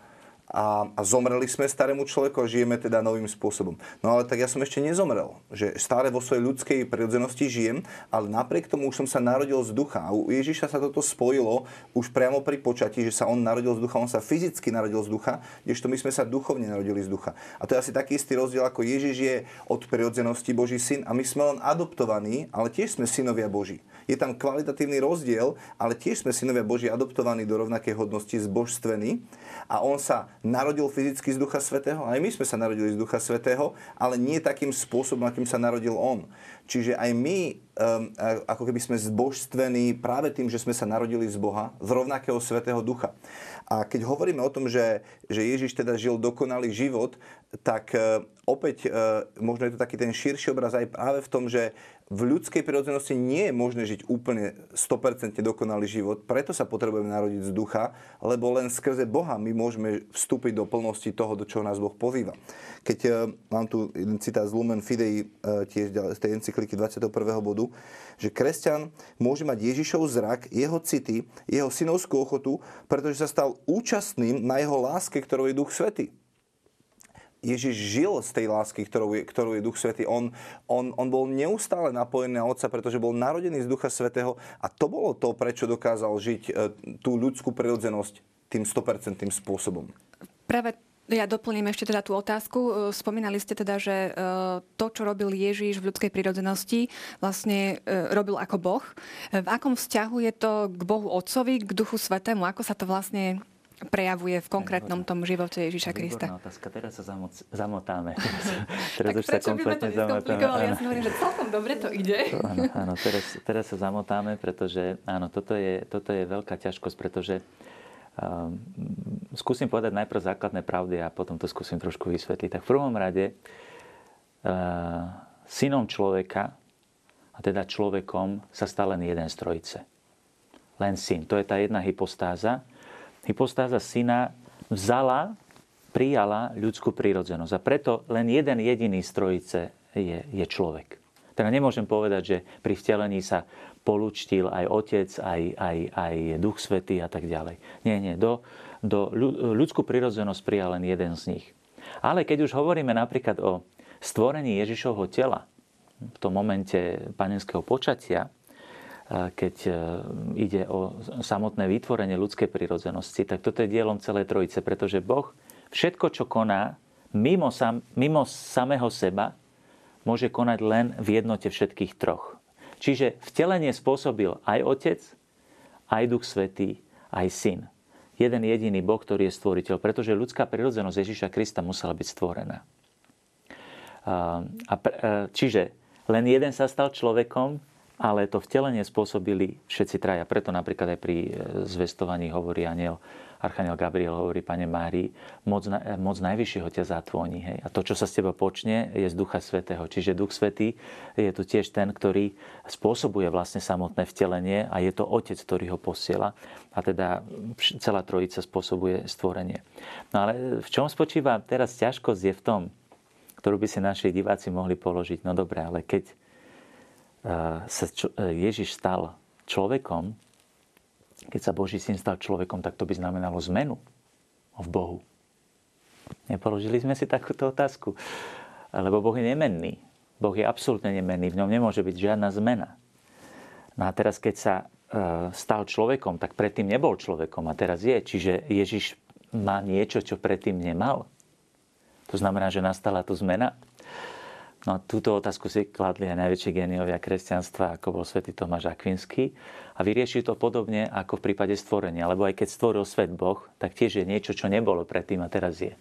a, a zomreli sme starému človeku a žijeme teda novým spôsobom. No ale tak ja som ešte nezomrel, že stále vo svojej ľudskej prirodzenosti žijem, ale napriek tomu už som sa narodil z ducha. A u Ježiša sa toto spojilo už priamo pri počatí, že sa on narodil z ducha, on sa fyzicky narodil z ducha, kdežto my sme sa duchovne narodili z ducha. A to je asi taký istý rozdiel, ako Ježiš je od prirodzenosti Boží syn a my sme len adoptovaní, ale tiež sme synovia Boží. Je tam kvalitatívny rozdiel, ale tiež sme synovia Boží adoptovaní do rovnakej hodnosti zbožstvení a on sa narodil fyzicky z Ducha Svetého, aj my sme sa narodili z Ducha Svetého, ale nie takým spôsobom, akým sa narodil on. Čiže aj my, um, ako keby sme zbožstvení práve tým, že sme sa narodili z Boha, z rovnakého Svetého Ducha. A keď hovoríme o tom, že, že Ježiš teda žil dokonalý život, tak uh, opäť uh, možno je to taký ten širší obraz aj práve v tom, že v ľudskej prirodzenosti nie je možné žiť úplne 100% dokonalý život, preto sa potrebujeme narodiť z ducha, lebo len skrze Boha my môžeme vstúpiť do plnosti toho, do čoho nás Boh pozýva. Keď uh, mám tu jeden citát z Lumen Fidei, uh, tiež z tej encykliky 21. bodu, že kresťan môže mať Ježišov zrak, jeho city, jeho synovskú ochotu, pretože sa stal účastným na jeho láske, ktorou je Duch Svety. Ježiš žil z tej lásky, ktorou je, ktorou je Duch Svetý. On, on, on bol neustále napojený na Otca, pretože bol narodený z Ducha Svetého a to bolo to, prečo dokázal žiť e, tú ľudskú prirodzenosť tým 100% spôsobom. Práve ja doplním ešte teda tú otázku. E, spomínali ste teda, že e, to, čo robil Ježíš v ľudskej prírodzenosti, vlastne robil ako Boh. V akom vzťahu je to k Bohu Otcovi, k Duchu Svetému? Ako sa to vlastne prejavuje v konkrétnom tom živote Ježíša Krista. otázka. Teraz sa zamoc, zamotáme. Teraz, teraz už sa kompletne zamotáme. Ja si hovorím, že celkom dobre to ide. Áno, áno teraz, teraz sa zamotáme, pretože áno, toto je, toto je veľká ťažkosť, pretože Um, skúsim povedať najprv základné pravdy a potom to skúsim trošku vysvetliť. Tak v prvom rade uh, synom človeka, a teda človekom, sa stal len jeden z trojice. Len syn. To je tá jedna hypostáza. Hypostáza syna vzala, prijala ľudskú prírodzenosť. A preto len jeden jediný z trojice je, je človek. Teda nemôžem povedať, že pri vtelení sa polučtil aj Otec, aj, aj, aj Duch Svetý a tak ďalej. Nie, nie. Do, do ľudskú prirodzenosť prijal len jeden z nich. Ale keď už hovoríme napríklad o stvorení Ježišovho tela, v tom momente panenského počatia, keď e, ide o samotné vytvorenie ľudskej prirodzenosti, tak toto je dielom celej trojice, pretože Boh všetko, čo koná mimo, sam, mimo samého seba, môže konať len v jednote všetkých troch. Čiže vtelenie spôsobil aj Otec, aj Duch Svetý, aj Syn. Jeden jediný Boh, ktorý je stvoriteľ, pretože ľudská prirodzenosť Ježíša Krista musela byť stvorená. A, čiže len jeden sa stal človekom, ale to vtelenie spôsobili všetci traja. Preto napríklad aj pri e, zvestovaní hovorí aniel, Archaniel Gabriel hovorí, Pane Mári, moc, moc najvyššieho ťa zatvoní. Hej. A to, čo sa z teba počne, je z Ducha Svetého. Čiže Duch Svetý je tu tiež ten, ktorý spôsobuje vlastne samotné vtelenie a je to Otec, ktorý ho posiela. A teda celá trojica spôsobuje stvorenie. No ale v čom spočíva teraz ťažkosť je v tom, ktorú by si naši diváci mohli položiť. No dobre, ale keď sa Ježiš stal človekom, keď sa Boží syn stal človekom, tak to by znamenalo zmenu v Bohu. Nepoložili sme si takúto otázku. Lebo Boh je nemenný. Boh je absolútne nemenný. V ňom nemôže byť žiadna zmena. No a teraz, keď sa e, stal človekom, tak predtým nebol človekom a teraz je. Čiže Ježiš má niečo, čo predtým nemal. To znamená, že nastala tu zmena. No túto otázku si kladli aj najväčší geniovia kresťanstva, ako bol svätý Tomáš Akvinský. A vyrieši to podobne ako v prípade stvorenia. Lebo aj keď stvoril svet Boh, tak tiež je niečo, čo nebolo predtým a teraz je.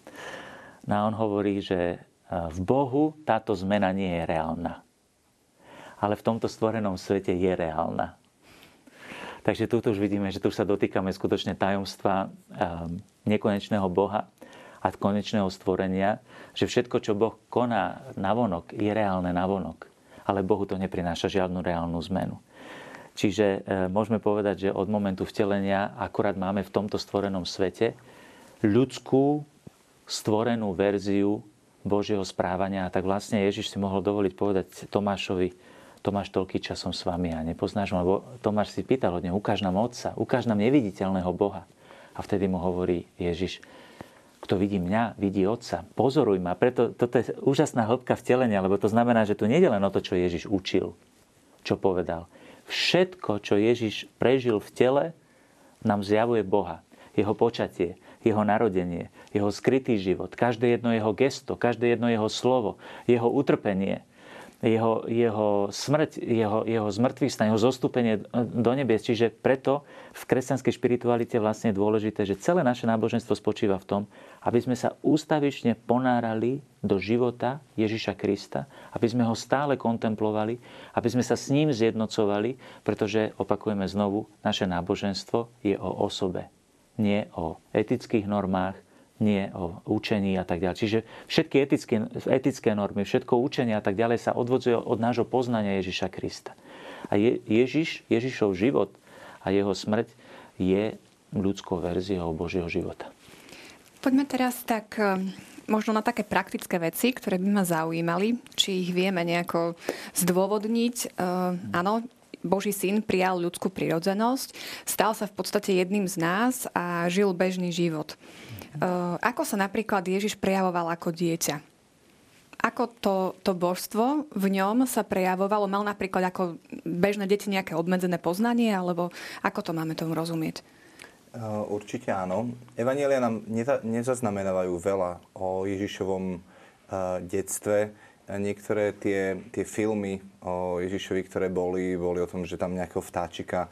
No a on hovorí, že e, v Bohu táto zmena nie je reálna. Ale v tomto stvorenom svete je reálna. Takže tu už vidíme, že tu sa dotýkame skutočne tajomstva um, nekonečného Boha, a konečného stvorenia, že všetko, čo Boh koná navonok, je reálne navonok. Ale Bohu to neprináša žiadnu reálnu zmenu. Čiže e, môžeme povedať, že od momentu vtelenia akurát máme v tomto stvorenom svete ľudskú stvorenú verziu Božieho správania. A tak vlastne Ježiš si mohol dovoliť povedať Tomášovi, Tomáš, toľký časom s vami a nepoznáš ma, lebo Tomáš si pýtal od neho, ukáž nám Otca, ukáž nám neviditeľného Boha. A vtedy mu hovorí Ježiš, kto vidí mňa, vidí Otca. Pozoruj ma. Preto toto je úžasná hĺbka vtelenia, lebo to znamená, že tu nie je len o to, čo Ježiš učil, čo povedal. Všetko, čo Ježiš prežil v tele, nám zjavuje Boha. Jeho počatie, jeho narodenie, jeho skrytý život, každé jedno jeho gesto, každé jedno jeho slovo, jeho utrpenie, jeho, jeho smrť, jeho, jeho zmrtvý jeho zostúpenie do nebies. Čiže preto v kresťanskej špiritualite vlastne je dôležité, že celé naše náboženstvo spočíva v tom, aby sme sa ústavične ponárali do života Ježiša Krista, aby sme ho stále kontemplovali, aby sme sa s ním zjednocovali, pretože, opakujeme znovu, naše náboženstvo je o osobe, nie o etických normách, nie o učení a tak ďalej. Čiže všetky etické, etické normy, všetko učenie a tak ďalej sa odvodzuje od nášho poznania Ježiša Krista. A Je, Ježiš, Ježišov život a jeho smrť je ľudskou verziou Božieho života. Poďme teraz tak eh, možno na také praktické veci, ktoré by ma zaujímali, či ich vieme nejako zdôvodniť. Uh, áno, Boží syn prijal ľudskú prirodzenosť, stal sa v podstate jedným z nás a žil bežný život. Uh, ako sa napríklad Ježiš prejavoval ako dieťa? Ako to, to božstvo v ňom sa prejavovalo? Mal napríklad ako bežné deti nejaké obmedzené poznanie, alebo ako to máme tomu rozumieť? Určite áno. Evanielia nám nezaznamenávajú veľa o Ježišovom detstve. Niektoré tie, tie filmy o Ježišovi, ktoré boli, boli o tom, že tam nejakého vtáčika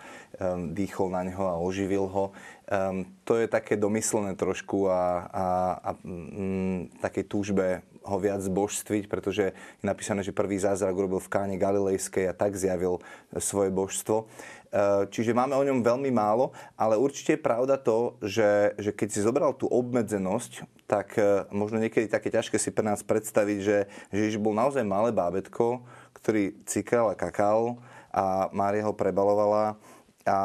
dýchol na neho a oživil ho. Um, to je také domyslené trošku a, a, a um, takej túžbe ho viac zbožstviť, pretože je napísané, že prvý zázrak urobil v káne Galilejskej a tak zjavil svoje božstvo. Eh, čiže máme o ňom veľmi málo, ale určite je pravda to, že, že keď si zobral tú obmedzenosť, tak eh, možno niekedy také ťažké si pre nás predstaviť, že Ježiš bol naozaj malé bábetko, ktorý cikal a kakal a Mária ho prebalovala a,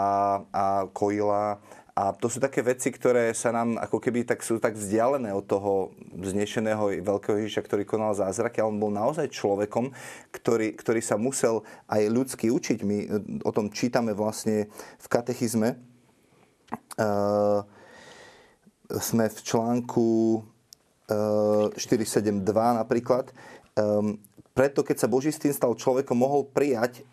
a kojila a to sú také veci, ktoré sa nám ako keby tak, sú tak vzdialené od toho znešeného veľkého Ježiša, ktorý konal zázraky, ale on bol naozaj človekom, ktorý, ktorý sa musel aj ľudsky učiť. My e, o tom čítame vlastne v katechizme. Uh, sme v článku uh, e, 472 napríklad. Um, preto, keď sa Boží stal človekom, mohol prijať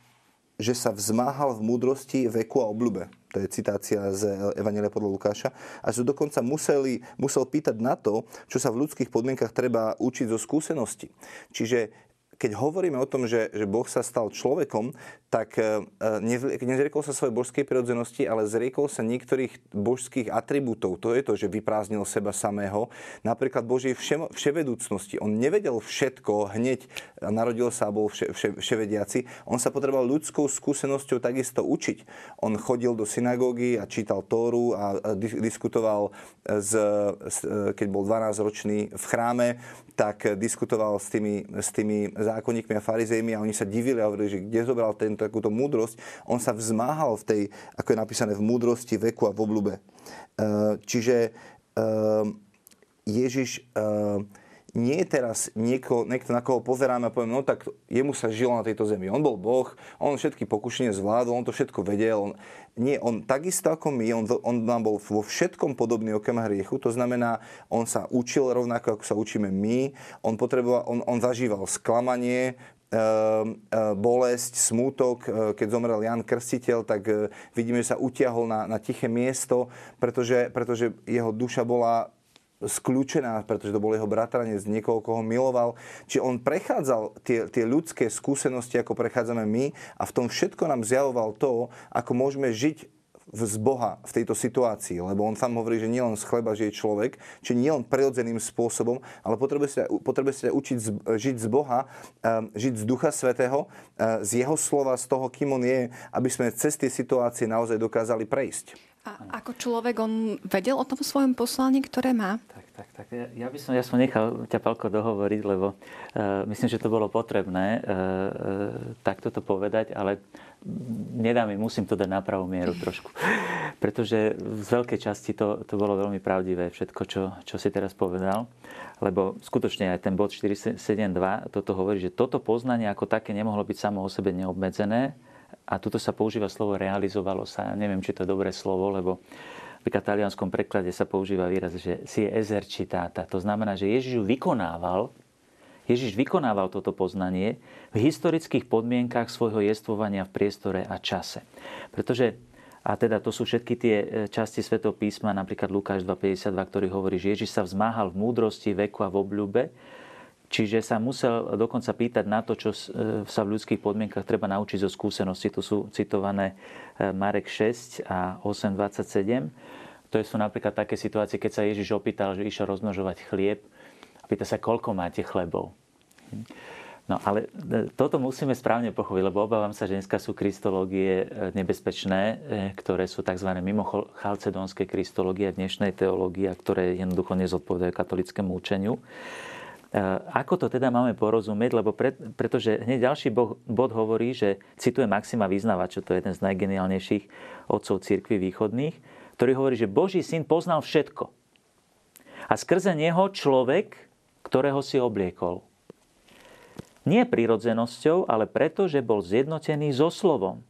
že sa vzmáhal v múdrosti, veku a obľube. To je citácia z Evangelia podľa Lukáša. A že dokonca museli, musel pýtať na to, čo sa v ľudských podmienkach treba učiť zo skúsenosti. Čiže keď hovoríme o tom, že, že Boh sa stal človekom, tak e, nezriekol sa svojej božskej prirodzenosti, ale zriekol sa niektorých božských atribútov. To je to, že vyprázdnil seba samého. Napríklad Božej vše, vševedúcnosti. On nevedel všetko hneď, narodil sa a bol vše, vše, vševediaci. On sa potreboval ľudskou skúsenosťou takisto učiť. On chodil do synagógy a čítal Tóru a, diskutoval, z, keď bol 12-ročný v chráme, tak diskutoval s tými, s tými zákonníkmi a farizejmi a oni sa divili a hovorili, že kde zobral tento takúto múdrosť. On sa vzmáhal v tej, ako je napísané, v múdrosti, veku a v oblúbe. E, čiže e, Ježiš e, nie je teraz nieko, niekto, na koho pozeráme a poviem, no tak jemu sa žilo na tejto zemi. On bol Boh, on všetky pokušenie zvládol, on to všetko vedel. On, nie, on takisto ako my, on, on nám bol vo všetkom podobný okrem hriechu. To znamená, on sa učil rovnako, ako sa učíme my. On, potreboval, on, on zažíval sklamanie, ehm, ehm, bolesť, smútok. Ehm, keď zomrel Jan Krstiteľ, tak vidíme, že sa utiahol na, na tiché miesto, pretože, pretože jeho duša bola skľúčená, pretože to bol jeho bratranec, niekoho, koho miloval. Čiže on prechádzal tie, tie ľudské skúsenosti, ako prechádzame my a v tom všetko nám zjavoval to, ako môžeme žiť z Boha v tejto situácii, lebo on tam hovorí, že nielen z chleba žije človek, či nielen prirodzeným spôsobom, ale potrebuje sa, potrebuje sa učiť z, žiť z Boha, um, žiť z Ducha Svetého, uh, z Jeho slova, z toho, kým on je, aby sme cez tie situácie naozaj dokázali prejsť. A ako človek, on vedel o tom svojom poslaní, ktoré má? Tak, tak, tak. Ja, ja by som, ja som nechal ťa, Palko, dohovoriť, lebo uh, myslím, že to bolo potrebné uh, uh, takto to povedať, ale nedá mi, musím to dať na pravú mieru trošku. Pretože z veľkej časti to, to bolo veľmi pravdivé, všetko, čo, čo si teraz povedal. Lebo skutočne aj ten bod 472 toto hovorí, že toto poznanie ako také nemohlo byť samo o sebe neobmedzené, a tuto sa používa slovo realizovalo sa. Neviem, či to je dobré slovo, lebo v talianskom preklade sa používa výraz, že si je ezerčitáta. To znamená, že Ježiš vykonával, Ježiš vykonával toto poznanie v historických podmienkach svojho jestvovania v priestore a čase. Pretože a teda to sú všetky tie e, časti Svetého písma, napríklad Lukáš 2.52, ktorý hovorí, že Ježiš sa vzmáhal v múdrosti, veku a v obľúbe, Čiže sa musel dokonca pýtať na to, čo e, sa v ľudských podmienkach treba naučiť zo skúsenosti. Tu sú citované e, Marek 6 a 8.27. To sú napríklad také situácie, keď sa Ježiš opýtal, že išiel rozmnožovať chlieb a pýta sa, koľko máte chlebov. No ale e, toto musíme správne pochoviť, lebo obávam sa, že dneska sú kristológie nebezpečné, ktoré sú tzv. mimo chalcedonské kristológie dnešnej teológie, ktoré jednoducho nezodpovedajú katolickému učeniu. Ako to teda máme porozumieť? Lebo pre, pretože hneď ďalší bod hovorí, že cituje Maxima Vyznavača, to je jeden z najgeniálnejších otcov cirkvi východných, ktorý hovorí, že Boží syn poznal všetko. A skrze neho človek ktorého si obliekol. Nie prirodzenosťou, ale preto, že bol zjednotený so slovom.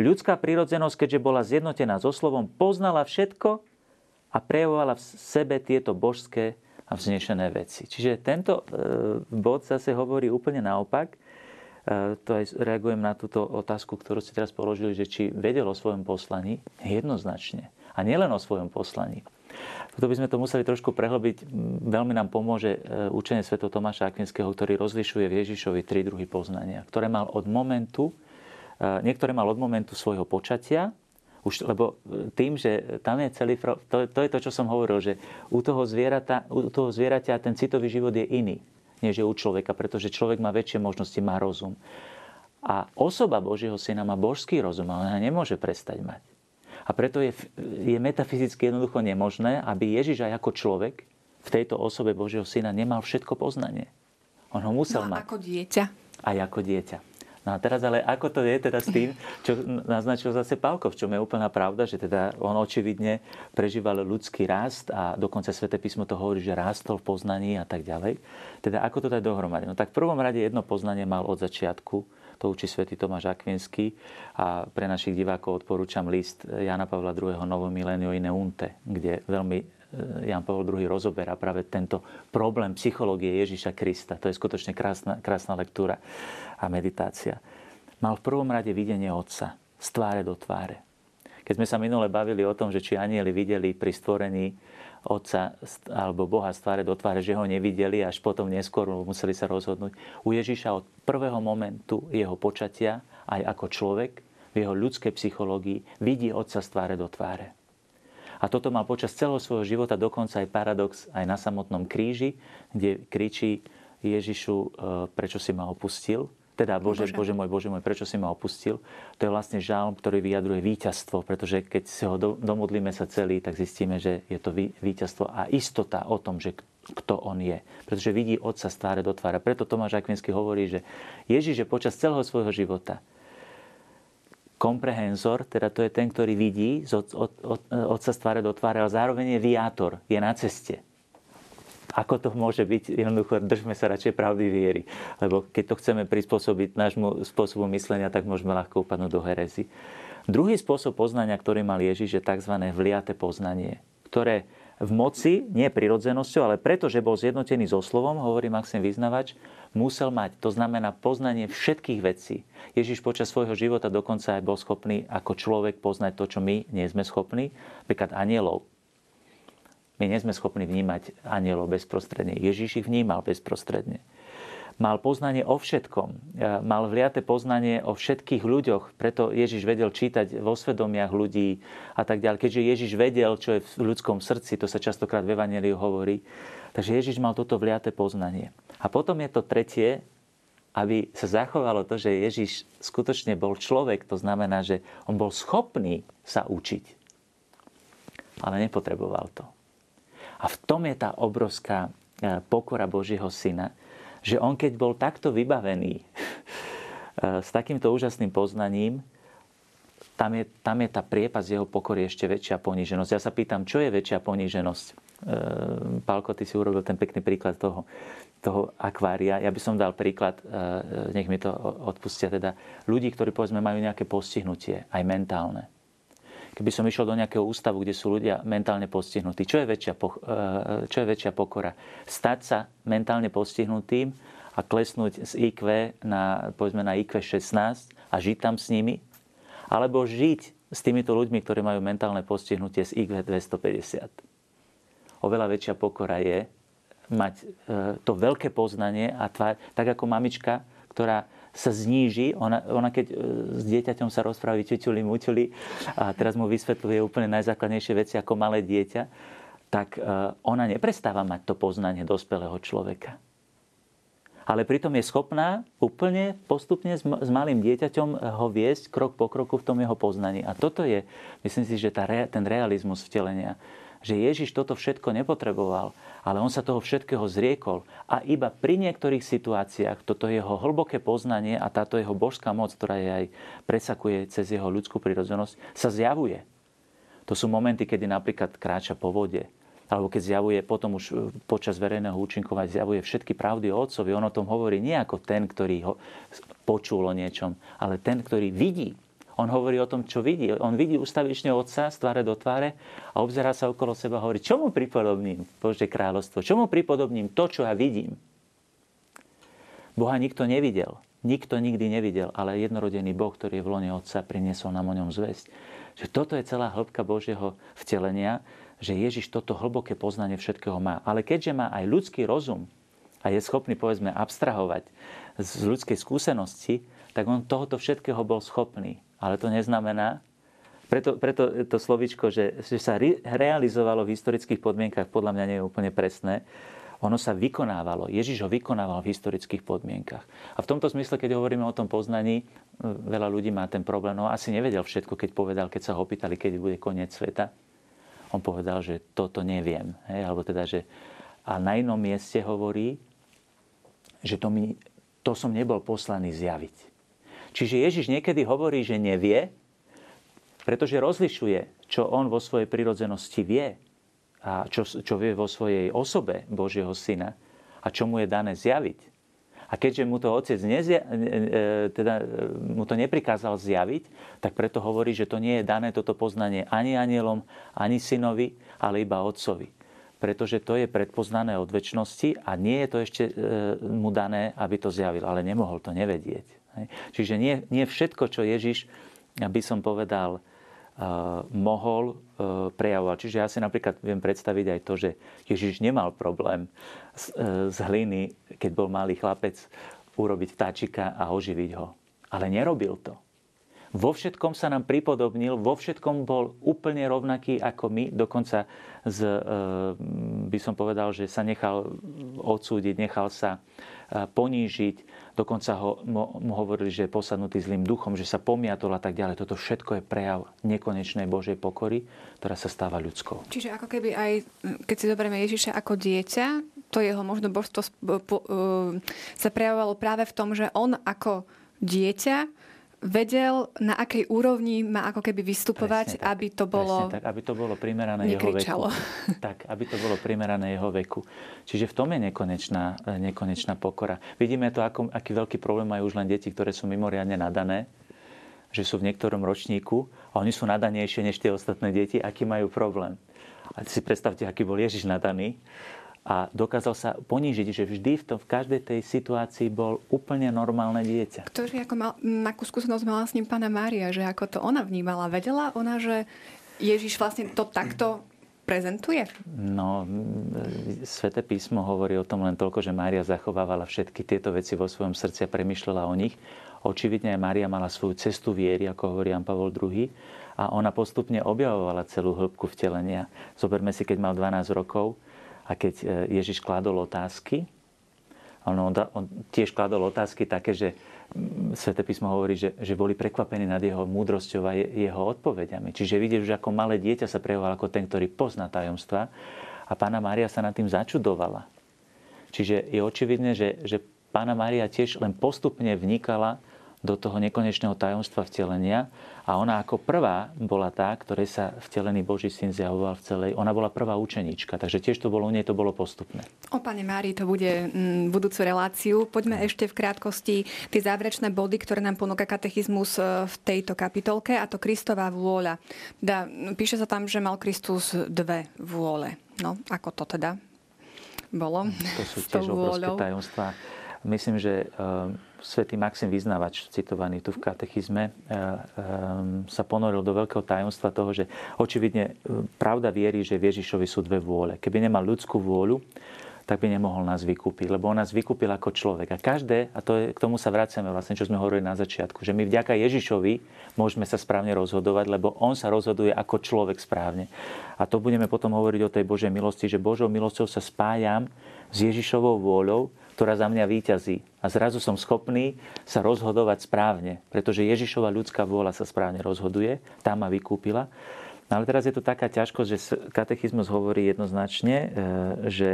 Ľudská prirodzenosť, keďže bola zjednotená so slovom, poznala všetko a prejavovala v sebe tieto božské a vznešené veci. Čiže tento e, bod zase hovorí úplne naopak. E, to aj reagujem na túto otázku, ktorú ste teraz položili, že či vedel o svojom poslaní jednoznačne. A nielen o svojom poslaní. Toto by sme to museli trošku prehlbiť. Veľmi nám pomôže e, učenie Sv. Tomáša Akvinského, ktorý rozlišuje v Ježišovi tri druhy poznania, ktoré mal od momentu, niektoré mal od momentu svojho počatia, už, lebo tým, že tam je celý... To, to je to, čo som hovoril, že u toho, zvierata, u toho zvieraťa ten citový život je iný než je u človeka, pretože človek má väčšie možnosti, má rozum. A osoba Božieho syna má božský rozum, ale ona nemôže prestať mať. A preto je, je metafyzicky jednoducho nemožné, aby Ježiš aj ako človek v tejto osobe Božieho syna nemal všetko poznanie. On ho musel no, mať. ako dieťa. Aj ako dieťa. No a teraz ale ako to je teda s tým, čo naznačil zase Pálko, v čom je úplná pravda, že teda on očividne prežíval ľudský rast a dokonca Svete písmo to hovorí, že rástol v poznaní a tak ďalej. Teda ako to dať dohromady? No tak v prvom rade jedno poznanie mal od začiatku, to učí svätý Tomáš Akvinský a pre našich divákov odporúčam list Jana Pavla II. Novo milenio in unte, kde veľmi Jan Pavel II rozoberá práve tento problém psychológie Ježíša Krista. To je skutočne krásna, krásna lektúra a meditácia. Mal v prvom rade videnie Otca z tváre do tváre. Keď sme sa minule bavili o tom, že či anieli videli pri stvorení Otca alebo Boha z tváre do tváre, že ho nevideli, až potom neskôr museli sa rozhodnúť. U Ježiša od prvého momentu jeho počatia, aj ako človek, v jeho ľudskej psychológii, vidí Otca z tváre do tváre. A toto mal počas celého svojho života dokonca aj paradox aj na samotnom kríži, kde kričí Ježišu, e, prečo si ma opustil. Teda, Bože, Bože. Bože môj, Bože môj, prečo si ma opustil? To je vlastne žalm, ktorý vyjadruje víťazstvo, pretože keď si ho domodlíme sa celý, tak zistíme, že je to víťazstvo a istota o tom, že kto on je. Pretože vidí Otca z tváre do tvára. Preto Tomáš Akvinsky hovorí, že Ježiš je počas celého svojho života komprehenzor, teda to je ten, ktorý vidí od, od, od, Otca z tváre do tváre, ale zároveň je viátor, je na ceste. Ako to môže byť? Jednoducho držme sa radšej pravdy viery. Lebo keď to chceme prispôsobiť nášmu spôsobu myslenia, tak môžeme ľahko upadnúť do herezy. Druhý spôsob poznania, ktorý mal Ježiš, je tzv. vliate poznanie, ktoré v moci, nie prirodzenosťou, ale preto, že bol zjednotený so slovom, hovorí Maxim Vyznavač, musel mať. To znamená poznanie všetkých vecí. Ježiš počas svojho života dokonca aj bol schopný ako človek poznať to, čo my nie sme schopní, napríklad anielov. My nie sme schopní vnímať anielov bezprostredne. Ježíš ich vnímal bezprostredne. Mal poznanie o všetkom. Mal vliate poznanie o všetkých ľuďoch. Preto Ježiš vedel čítať vo svedomiach ľudí a tak ďalej. Keďže Ježiš vedel, čo je v ľudskom srdci, to sa častokrát v Evangeliu hovorí. Takže Ježiš mal toto vliate poznanie. A potom je to tretie, aby sa zachovalo to, že Ježiš skutočne bol človek, to znamená, že on bol schopný sa učiť. Ale nepotreboval to. A v tom je tá obrovská e, pokora Božieho syna, že on keď bol takto vybavený e, s takýmto úžasným poznaním, tam je, tam je tá priepas jeho pokory ešte väčšia poníženosť. Ja sa pýtam, čo je väčšia poníženosť? E, Pálko, ty si urobil ten pekný príklad toho, toho akvária. Ja by som dal príklad, nech mi to odpustia, teda ľudí, ktorí povedzme majú nejaké postihnutie, aj mentálne keby som išiel do nejakého ústavu, kde sú ľudia mentálne postihnutí, čo je väčšia, eh, čo je väčšia pokora? Stať sa mentálne postihnutým a klesnúť z IQ na, povedzme, na IQ 16 a žiť tam s nimi? Alebo žiť s týmito ľuďmi, ktorí majú mentálne postihnutie z IQ 250? Oveľa väčšia pokora je mať eh, to veľké poznanie a tvár, tak ako mamička, ktorá sa zníži. Ona, ona keď e, s dieťaťom sa rozpráva čučuli, mučuli a teraz mu vysvetľuje úplne najzákladnejšie veci ako malé dieťa, tak e, ona neprestáva mať to poznanie dospelého človeka. Ale pritom je schopná úplne postupne s malým dieťaťom ho viesť krok po kroku v tom jeho poznaní. A toto je, myslím si, že tá, ten realizmus vtelenia že Ježiš toto všetko nepotreboval, ale on sa toho všetkého zriekol. A iba pri niektorých situáciách toto jeho hlboké poznanie a táto jeho božská moc, ktorá je aj presakuje cez jeho ľudskú prirodzenosť, sa zjavuje. To sú momenty, kedy napríklad kráča po vode alebo keď zjavuje potom už počas verejného účinkovať, zjavuje všetky pravdy o Otcovi. On o tom hovorí nie ako ten, ktorý ho počul o niečom, ale ten, ktorý vidí. On hovorí o tom, čo vidí. On vidí ustavične Otca z tváre do tváre a obzerá sa okolo seba a hovorí, čomu pripodobním Bože kráľovstvo? Čomu pripodobním to, čo ja vidím? Boha nikto nevidel. Nikto nikdy nevidel, ale jednorodený Boh, ktorý je v lone Otca, priniesol nám o ňom zväzť. Že toto je celá hĺbka Božieho vtelenia, že Ježiš toto hlboké poznanie všetkého má. Ale keďže má aj ľudský rozum a je schopný, povedzme, abstrahovať z ľudskej skúsenosti, tak on tohoto všetkého bol schopný. Ale to neznamená, preto, preto to slovičko, že, že sa realizovalo v historických podmienkach, podľa mňa nie je úplne presné. Ono sa vykonávalo. Ježiš ho vykonával v historických podmienkach. A v tomto zmysle, keď hovoríme o tom poznaní, veľa ľudí má ten problém. No asi nevedel všetko, keď povedal, keď sa ho opýtali, kedy bude koniec sveta on povedal, že toto neviem. Hej? Alebo teda, že a na inom mieste hovorí, že to, mi, to som nebol poslaný zjaviť. Čiže Ježiš niekedy hovorí, že nevie, pretože rozlišuje, čo on vo svojej prirodzenosti vie a čo, čo vie vo svojej osobe Božieho syna a čo mu je dané zjaviť. A keďže mu to otec nezja, e, teda e, mu to neprikázal zjaviť, tak preto hovorí, že to nie je dané toto poznanie ani anielom, ani synovi, ale iba otcovi. Pretože to je predpoznané od väčšnosti a nie je to ešte e, mu dané, aby to zjavil. Ale nemohol to nevedieť. Čiže nie, nie všetko, čo Ježiš, by som povedal, mohol prejavovať. Čiže ja si napríklad viem predstaviť aj to, že Ježiš nemal problém z, z hliny, keď bol malý chlapec, urobiť vtáčika a oživiť ho. Ale nerobil to. Vo všetkom sa nám pripodobnil, vo všetkom bol úplne rovnaký ako my, dokonca z, by som povedal, že sa nechal odsúdiť, nechal sa ponížiť, Dokonca ho, mu hovorili, že je posadnutý zlým duchom, že sa pomiatol a tak ďalej. Toto všetko je prejav nekonečnej Božej pokory, ktorá sa stáva ľudskou. Čiže ako keby aj, keď si zoberieme Ježiša ako dieťa, to jeho možno božstvo e, sa prejavovalo práve v tom, že on ako dieťa vedel, na akej úrovni má ako keby vystupovať, tak, aby to bolo... tak, aby to bolo primerané jeho veku. Tak, aby to bolo primerané jeho veku. Čiže v tom je nekonečná, nekonečná pokora. Vidíme to, ako, aký veľký problém majú už len deti, ktoré sú mimoriadne nadané, že sú v niektorom ročníku a oni sú nadanejšie než tie ostatné deti, aký majú problém. A si predstavte, aký bol Ježiš nadaný a dokázal sa ponížiť, že vždy v, tom, v každej tej situácii bol úplne normálne dieťa. Ktorý ako mal, akú skúsenosť mala s ním pána Mária, že ako to ona vnímala? Vedela ona, že Ježiš vlastne to takto prezentuje? No, Svete písmo hovorí o tom len toľko, že Mária zachovávala všetky tieto veci vo svojom srdci a premyšľala o nich. Očividne aj Mária mala svoju cestu viery, ako hovorí Jan Pavol II. A ona postupne objavovala celú hĺbku vtelenia. Zoberme si, keď mal 12 rokov, a keď e, Ježiš kladol otázky, on, on, tiež kladol otázky také, že mm, Svete písmo hovorí, že, že boli prekvapení nad jeho múdrosťou a jeho odpovediami. Čiže vidíš, že ako malé dieťa sa prejavoval ako ten, ktorý pozná tajomstva a pána Mária sa nad tým začudovala. Čiže je očividné, že, že pána Mária tiež len postupne vnikala do toho nekonečného tajomstva vtelenia a ona ako prvá bola tá, ktorej sa vtelený Boží syn zjavoval v celej. Ona bola prvá učenička, takže tiež to bolo, u nej to bolo postupné. O Pane Mári, to bude m, mm, budúcu reláciu. Poďme ešte v krátkosti tie záverečné body, ktoré nám ponúka katechizmus e, v tejto kapitolke, a to Kristová vôľa. Da, píše sa tam, že mal Kristus dve vôle. No, ako to teda bolo? To sú tiež obrovské tajomstvá. Myslím, že uh, svätý Maxim Vyznávač, citovaný tu v katechizme, e, e, sa ponoril do veľkého tajomstva toho, že očividne e, pravda vierí, že v Ježišovi sú dve vôle. Keby nemal ľudskú vôľu, tak by nemohol nás vykúpiť, lebo on nás vykúpil ako človek. A každé, a to je, k tomu sa vraciame vlastne, čo sme hovorili na začiatku, že my vďaka Ježišovi môžeme sa správne rozhodovať, lebo on sa rozhoduje ako človek správne. A to budeme potom hovoriť o tej Božej milosti, že Božou milosťou sa spájam s Ježišovou vôľou, ktorá za mňa výťazí. A zrazu som schopný sa rozhodovať správne, pretože Ježišova ľudská vôľa sa správne rozhoduje, tá ma vykúpila. No ale teraz je to taká ťažkosť, že katechizmus hovorí jednoznačne, e, že,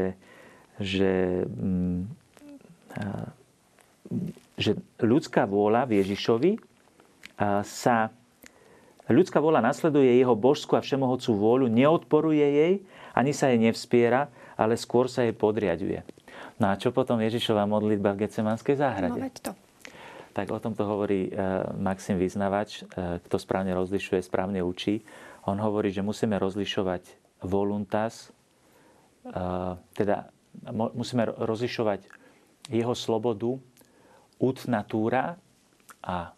že, mm, e, že ľudská vôľa v Ježišovi sa Ľudská vola nasleduje jeho božskú a všemohocú vôľu, neodporuje jej, ani sa jej nevspiera, ale skôr sa jej podriaduje. No a čo potom Ježišová modlitba v Getsemanskej záhrade? No to. Tak o tomto hovorí e, Maxim Vyznavač, e, kto správne rozlišuje, správne učí. On hovorí, že musíme rozlišovať voluntas, e, teda musíme rozlišovať jeho slobodu ut natura a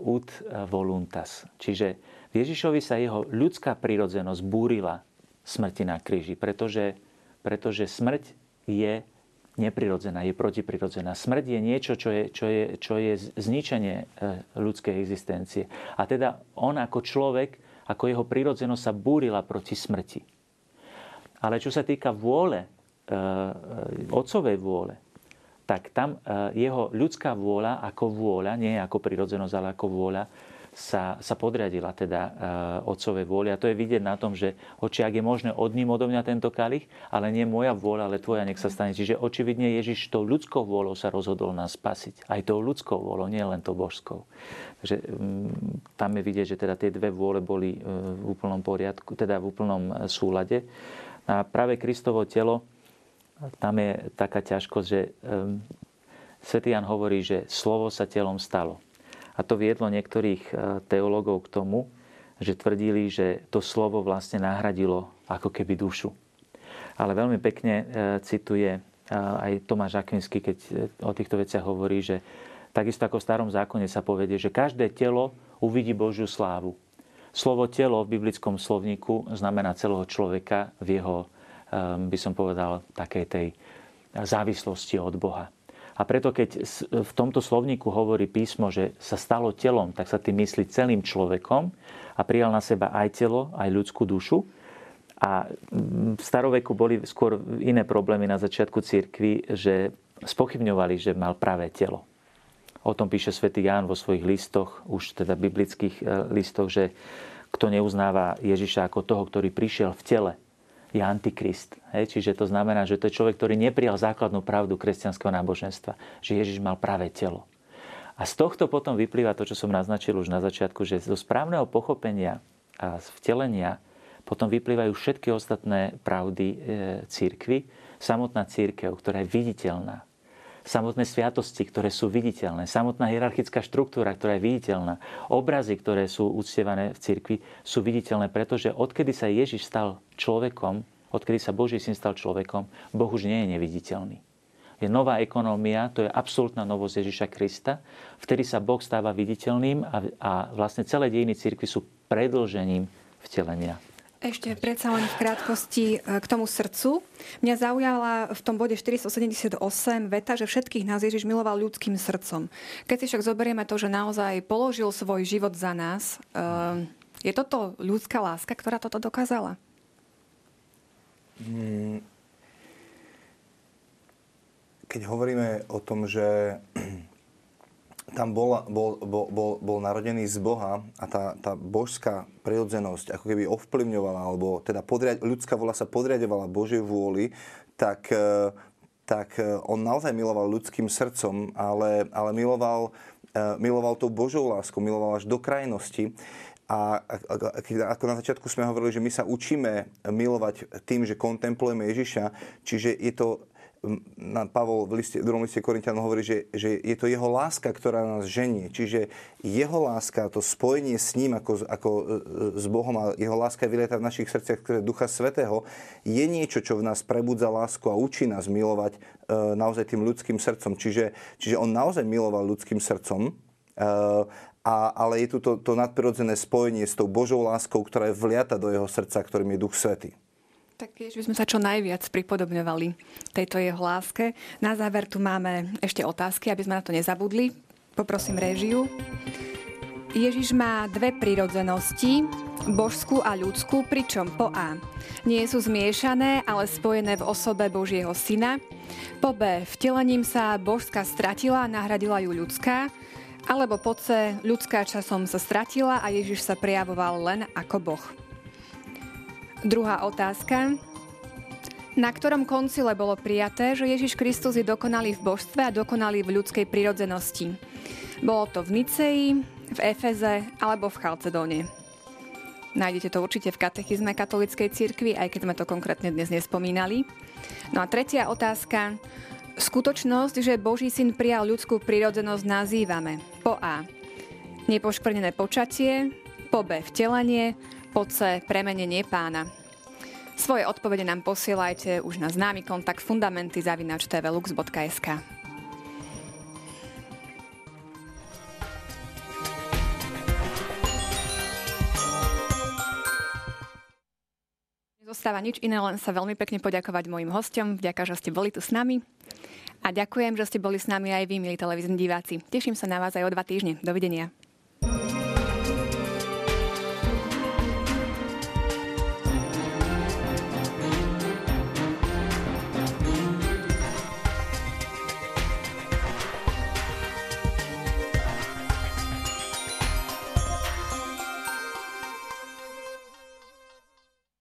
ut voluntas. Čiže v Ježišovi sa jeho ľudská prírodzenosť búrila smrti na kríži, pretože, pretože smrť je neprirodzená, je protiprirodzená. Smrť je niečo, čo je, čo je, čo je zničenie e, ľudskej existencie. A teda on ako človek, ako jeho prirodzenosť sa búrila proti smrti. Ale čo sa týka vôle, e, e, otcovej vôle, tak tam jeho ľudská vôľa ako vôľa, nie ako prirodzenosť, ale ako vôľa, sa, sa podriadila teda uh, otcovej vôli. A to je vidieť na tom, že oči, ak je možné, odním odo mňa tento kalich, ale nie moja vôľa, ale tvoja nech sa stane. Čiže očividne Ježiš tou ľudskou vôľou sa rozhodol nás spasiť. Aj tou ľudskou vôľou, nie len tou božskou. Takže um, tam je vidieť, že teda tie dve vôle boli uh, v úplnom poriadku, teda v úplnom uh, súlade. A práve Kristovo telo, tam je taká ťažkosť, že um, Svetý Jan hovorí, že slovo sa telom stalo. A to viedlo niektorých e, teológov k tomu, že tvrdili, že to slovo vlastne nahradilo ako keby dušu. Ale veľmi pekne e, cituje e, aj Tomáš Akvinsky, keď o týchto veciach hovorí, že takisto ako v starom zákone sa povedie, že každé telo uvidí Božiu slávu. Slovo telo v biblickom slovníku znamená celého človeka v jeho, by som povedal, takej tej závislosti od Boha. A preto, keď v tomto slovníku hovorí písmo, že sa stalo telom, tak sa tým myslí celým človekom a prijal na seba aj telo, aj ľudskú dušu. A v staroveku boli skôr iné problémy na začiatku cirkvi, že spochybňovali, že mal pravé telo. O tom píše svätý Ján vo svojich listoch, už teda biblických e, listoch, že kto neuznáva Ježiša ako toho, ktorý prišiel v tele, je antikrist. Hej? Čiže to znamená, že to je človek, ktorý neprijal základnú pravdu kresťanského náboženstva, že Ježiš mal pravé telo. A z tohto potom vyplýva to, čo som naznačil už na začiatku, že zo správneho pochopenia a vtelenia potom vyplývajú všetky ostatné pravdy e, církvy, samotná církev, ktorá je viditeľná, samotné sviatosti, ktoré sú viditeľné, samotná hierarchická štruktúra, ktorá je viditeľná, obrazy, ktoré sú uctievané v cirkvi, sú viditeľné, pretože odkedy sa Ježiš stal človekom, odkedy sa Boží syn stal človekom, Boh už nie je neviditeľný. Je nová ekonómia, to je absolútna novosť Ježiša Krista, vtedy sa Boh stáva viditeľným a, a vlastne celé dejiny cirkvi sú predlžením vtelenia. Ešte predsa len v krátkosti e, k tomu srdcu. Mňa zaujala v tom bode 478 veta, že všetkých nás Ježiš miloval ľudským srdcom. Keď si však zoberieme to, že naozaj položil svoj život za nás, e, je toto ľudská láska, ktorá toto dokázala? Hmm. Keď hovoríme o tom, že tam bol, bol, bol, bol, bol narodený z Boha a tá, tá božská prirodzenosť ako keby ovplyvňovala, alebo teda podriad, ľudská vola sa podriadovala Božej vôli, tak, e, tak e, on naozaj miloval ľudským srdcom, ale, ale miloval, e, miloval tou Božou láskou, miloval až do krajnosti. A ako na začiatku sme hovorili, že my sa učíme milovať tým, že kontemplujeme Ježiša, čiže je to Pavol v, liste, v druhom liste Korintianom hovorí, že, že je to jeho láska, ktorá nás ženie. Čiže jeho láska, to spojenie s ním ako, ako e, s Bohom a jeho láska vylieta v našich srdciach, ktoré Ducha Svetého, je niečo, čo v nás prebudza lásku a učí nás milovať e, naozaj tým ľudským srdcom. Čiže, čiže on naozaj miloval ľudským srdcom, e, a, ale je tu to, to nadprirodzené spojenie s tou Božou láskou, ktorá je vliata do jeho srdca, ktorým je Duch Svetý. Tak keď by sme sa čo najviac pripodobňovali tejto jeho láske. Na záver tu máme ešte otázky, aby sme na to nezabudli. Poprosím réžiu. Ježiš má dve prírodzenosti, božskú a ľudskú, pričom po A nie sú zmiešané, ale spojené v osobe Božieho syna. Po B vtelením sa božská stratila a nahradila ju ľudská. Alebo po C ľudská časom sa stratila a Ježiš sa prejavoval len ako Boh. Druhá otázka. Na ktorom koncile bolo prijaté, že Ježiš Kristus je dokonalý v božstve a dokonalý v ľudskej prirodzenosti? Bolo to v Niceji, v Efeze alebo v Chalcedóne. Nájdete to určite v katechizme katolíckej cirkvi, aj keď sme to konkrétne dnes nespomínali. No a tretia otázka. Skutočnosť, že Boží syn prijal ľudskú prírodzenosť, nazývame po A. Nepoškvrnené počatie, po B. Vtelenie, po C. Premenenie pána. Svoje odpovede nám posielajte už na známy kontakt fundamenty zavinač tvlux.sk. Zostáva nič iné, len sa veľmi pekne poďakovať mojim hostom. Vďaka, že ste boli tu s nami. A ďakujem, že ste boli s nami aj vy, milí televízni diváci. Teším sa na vás aj o dva týždne. Dovidenia.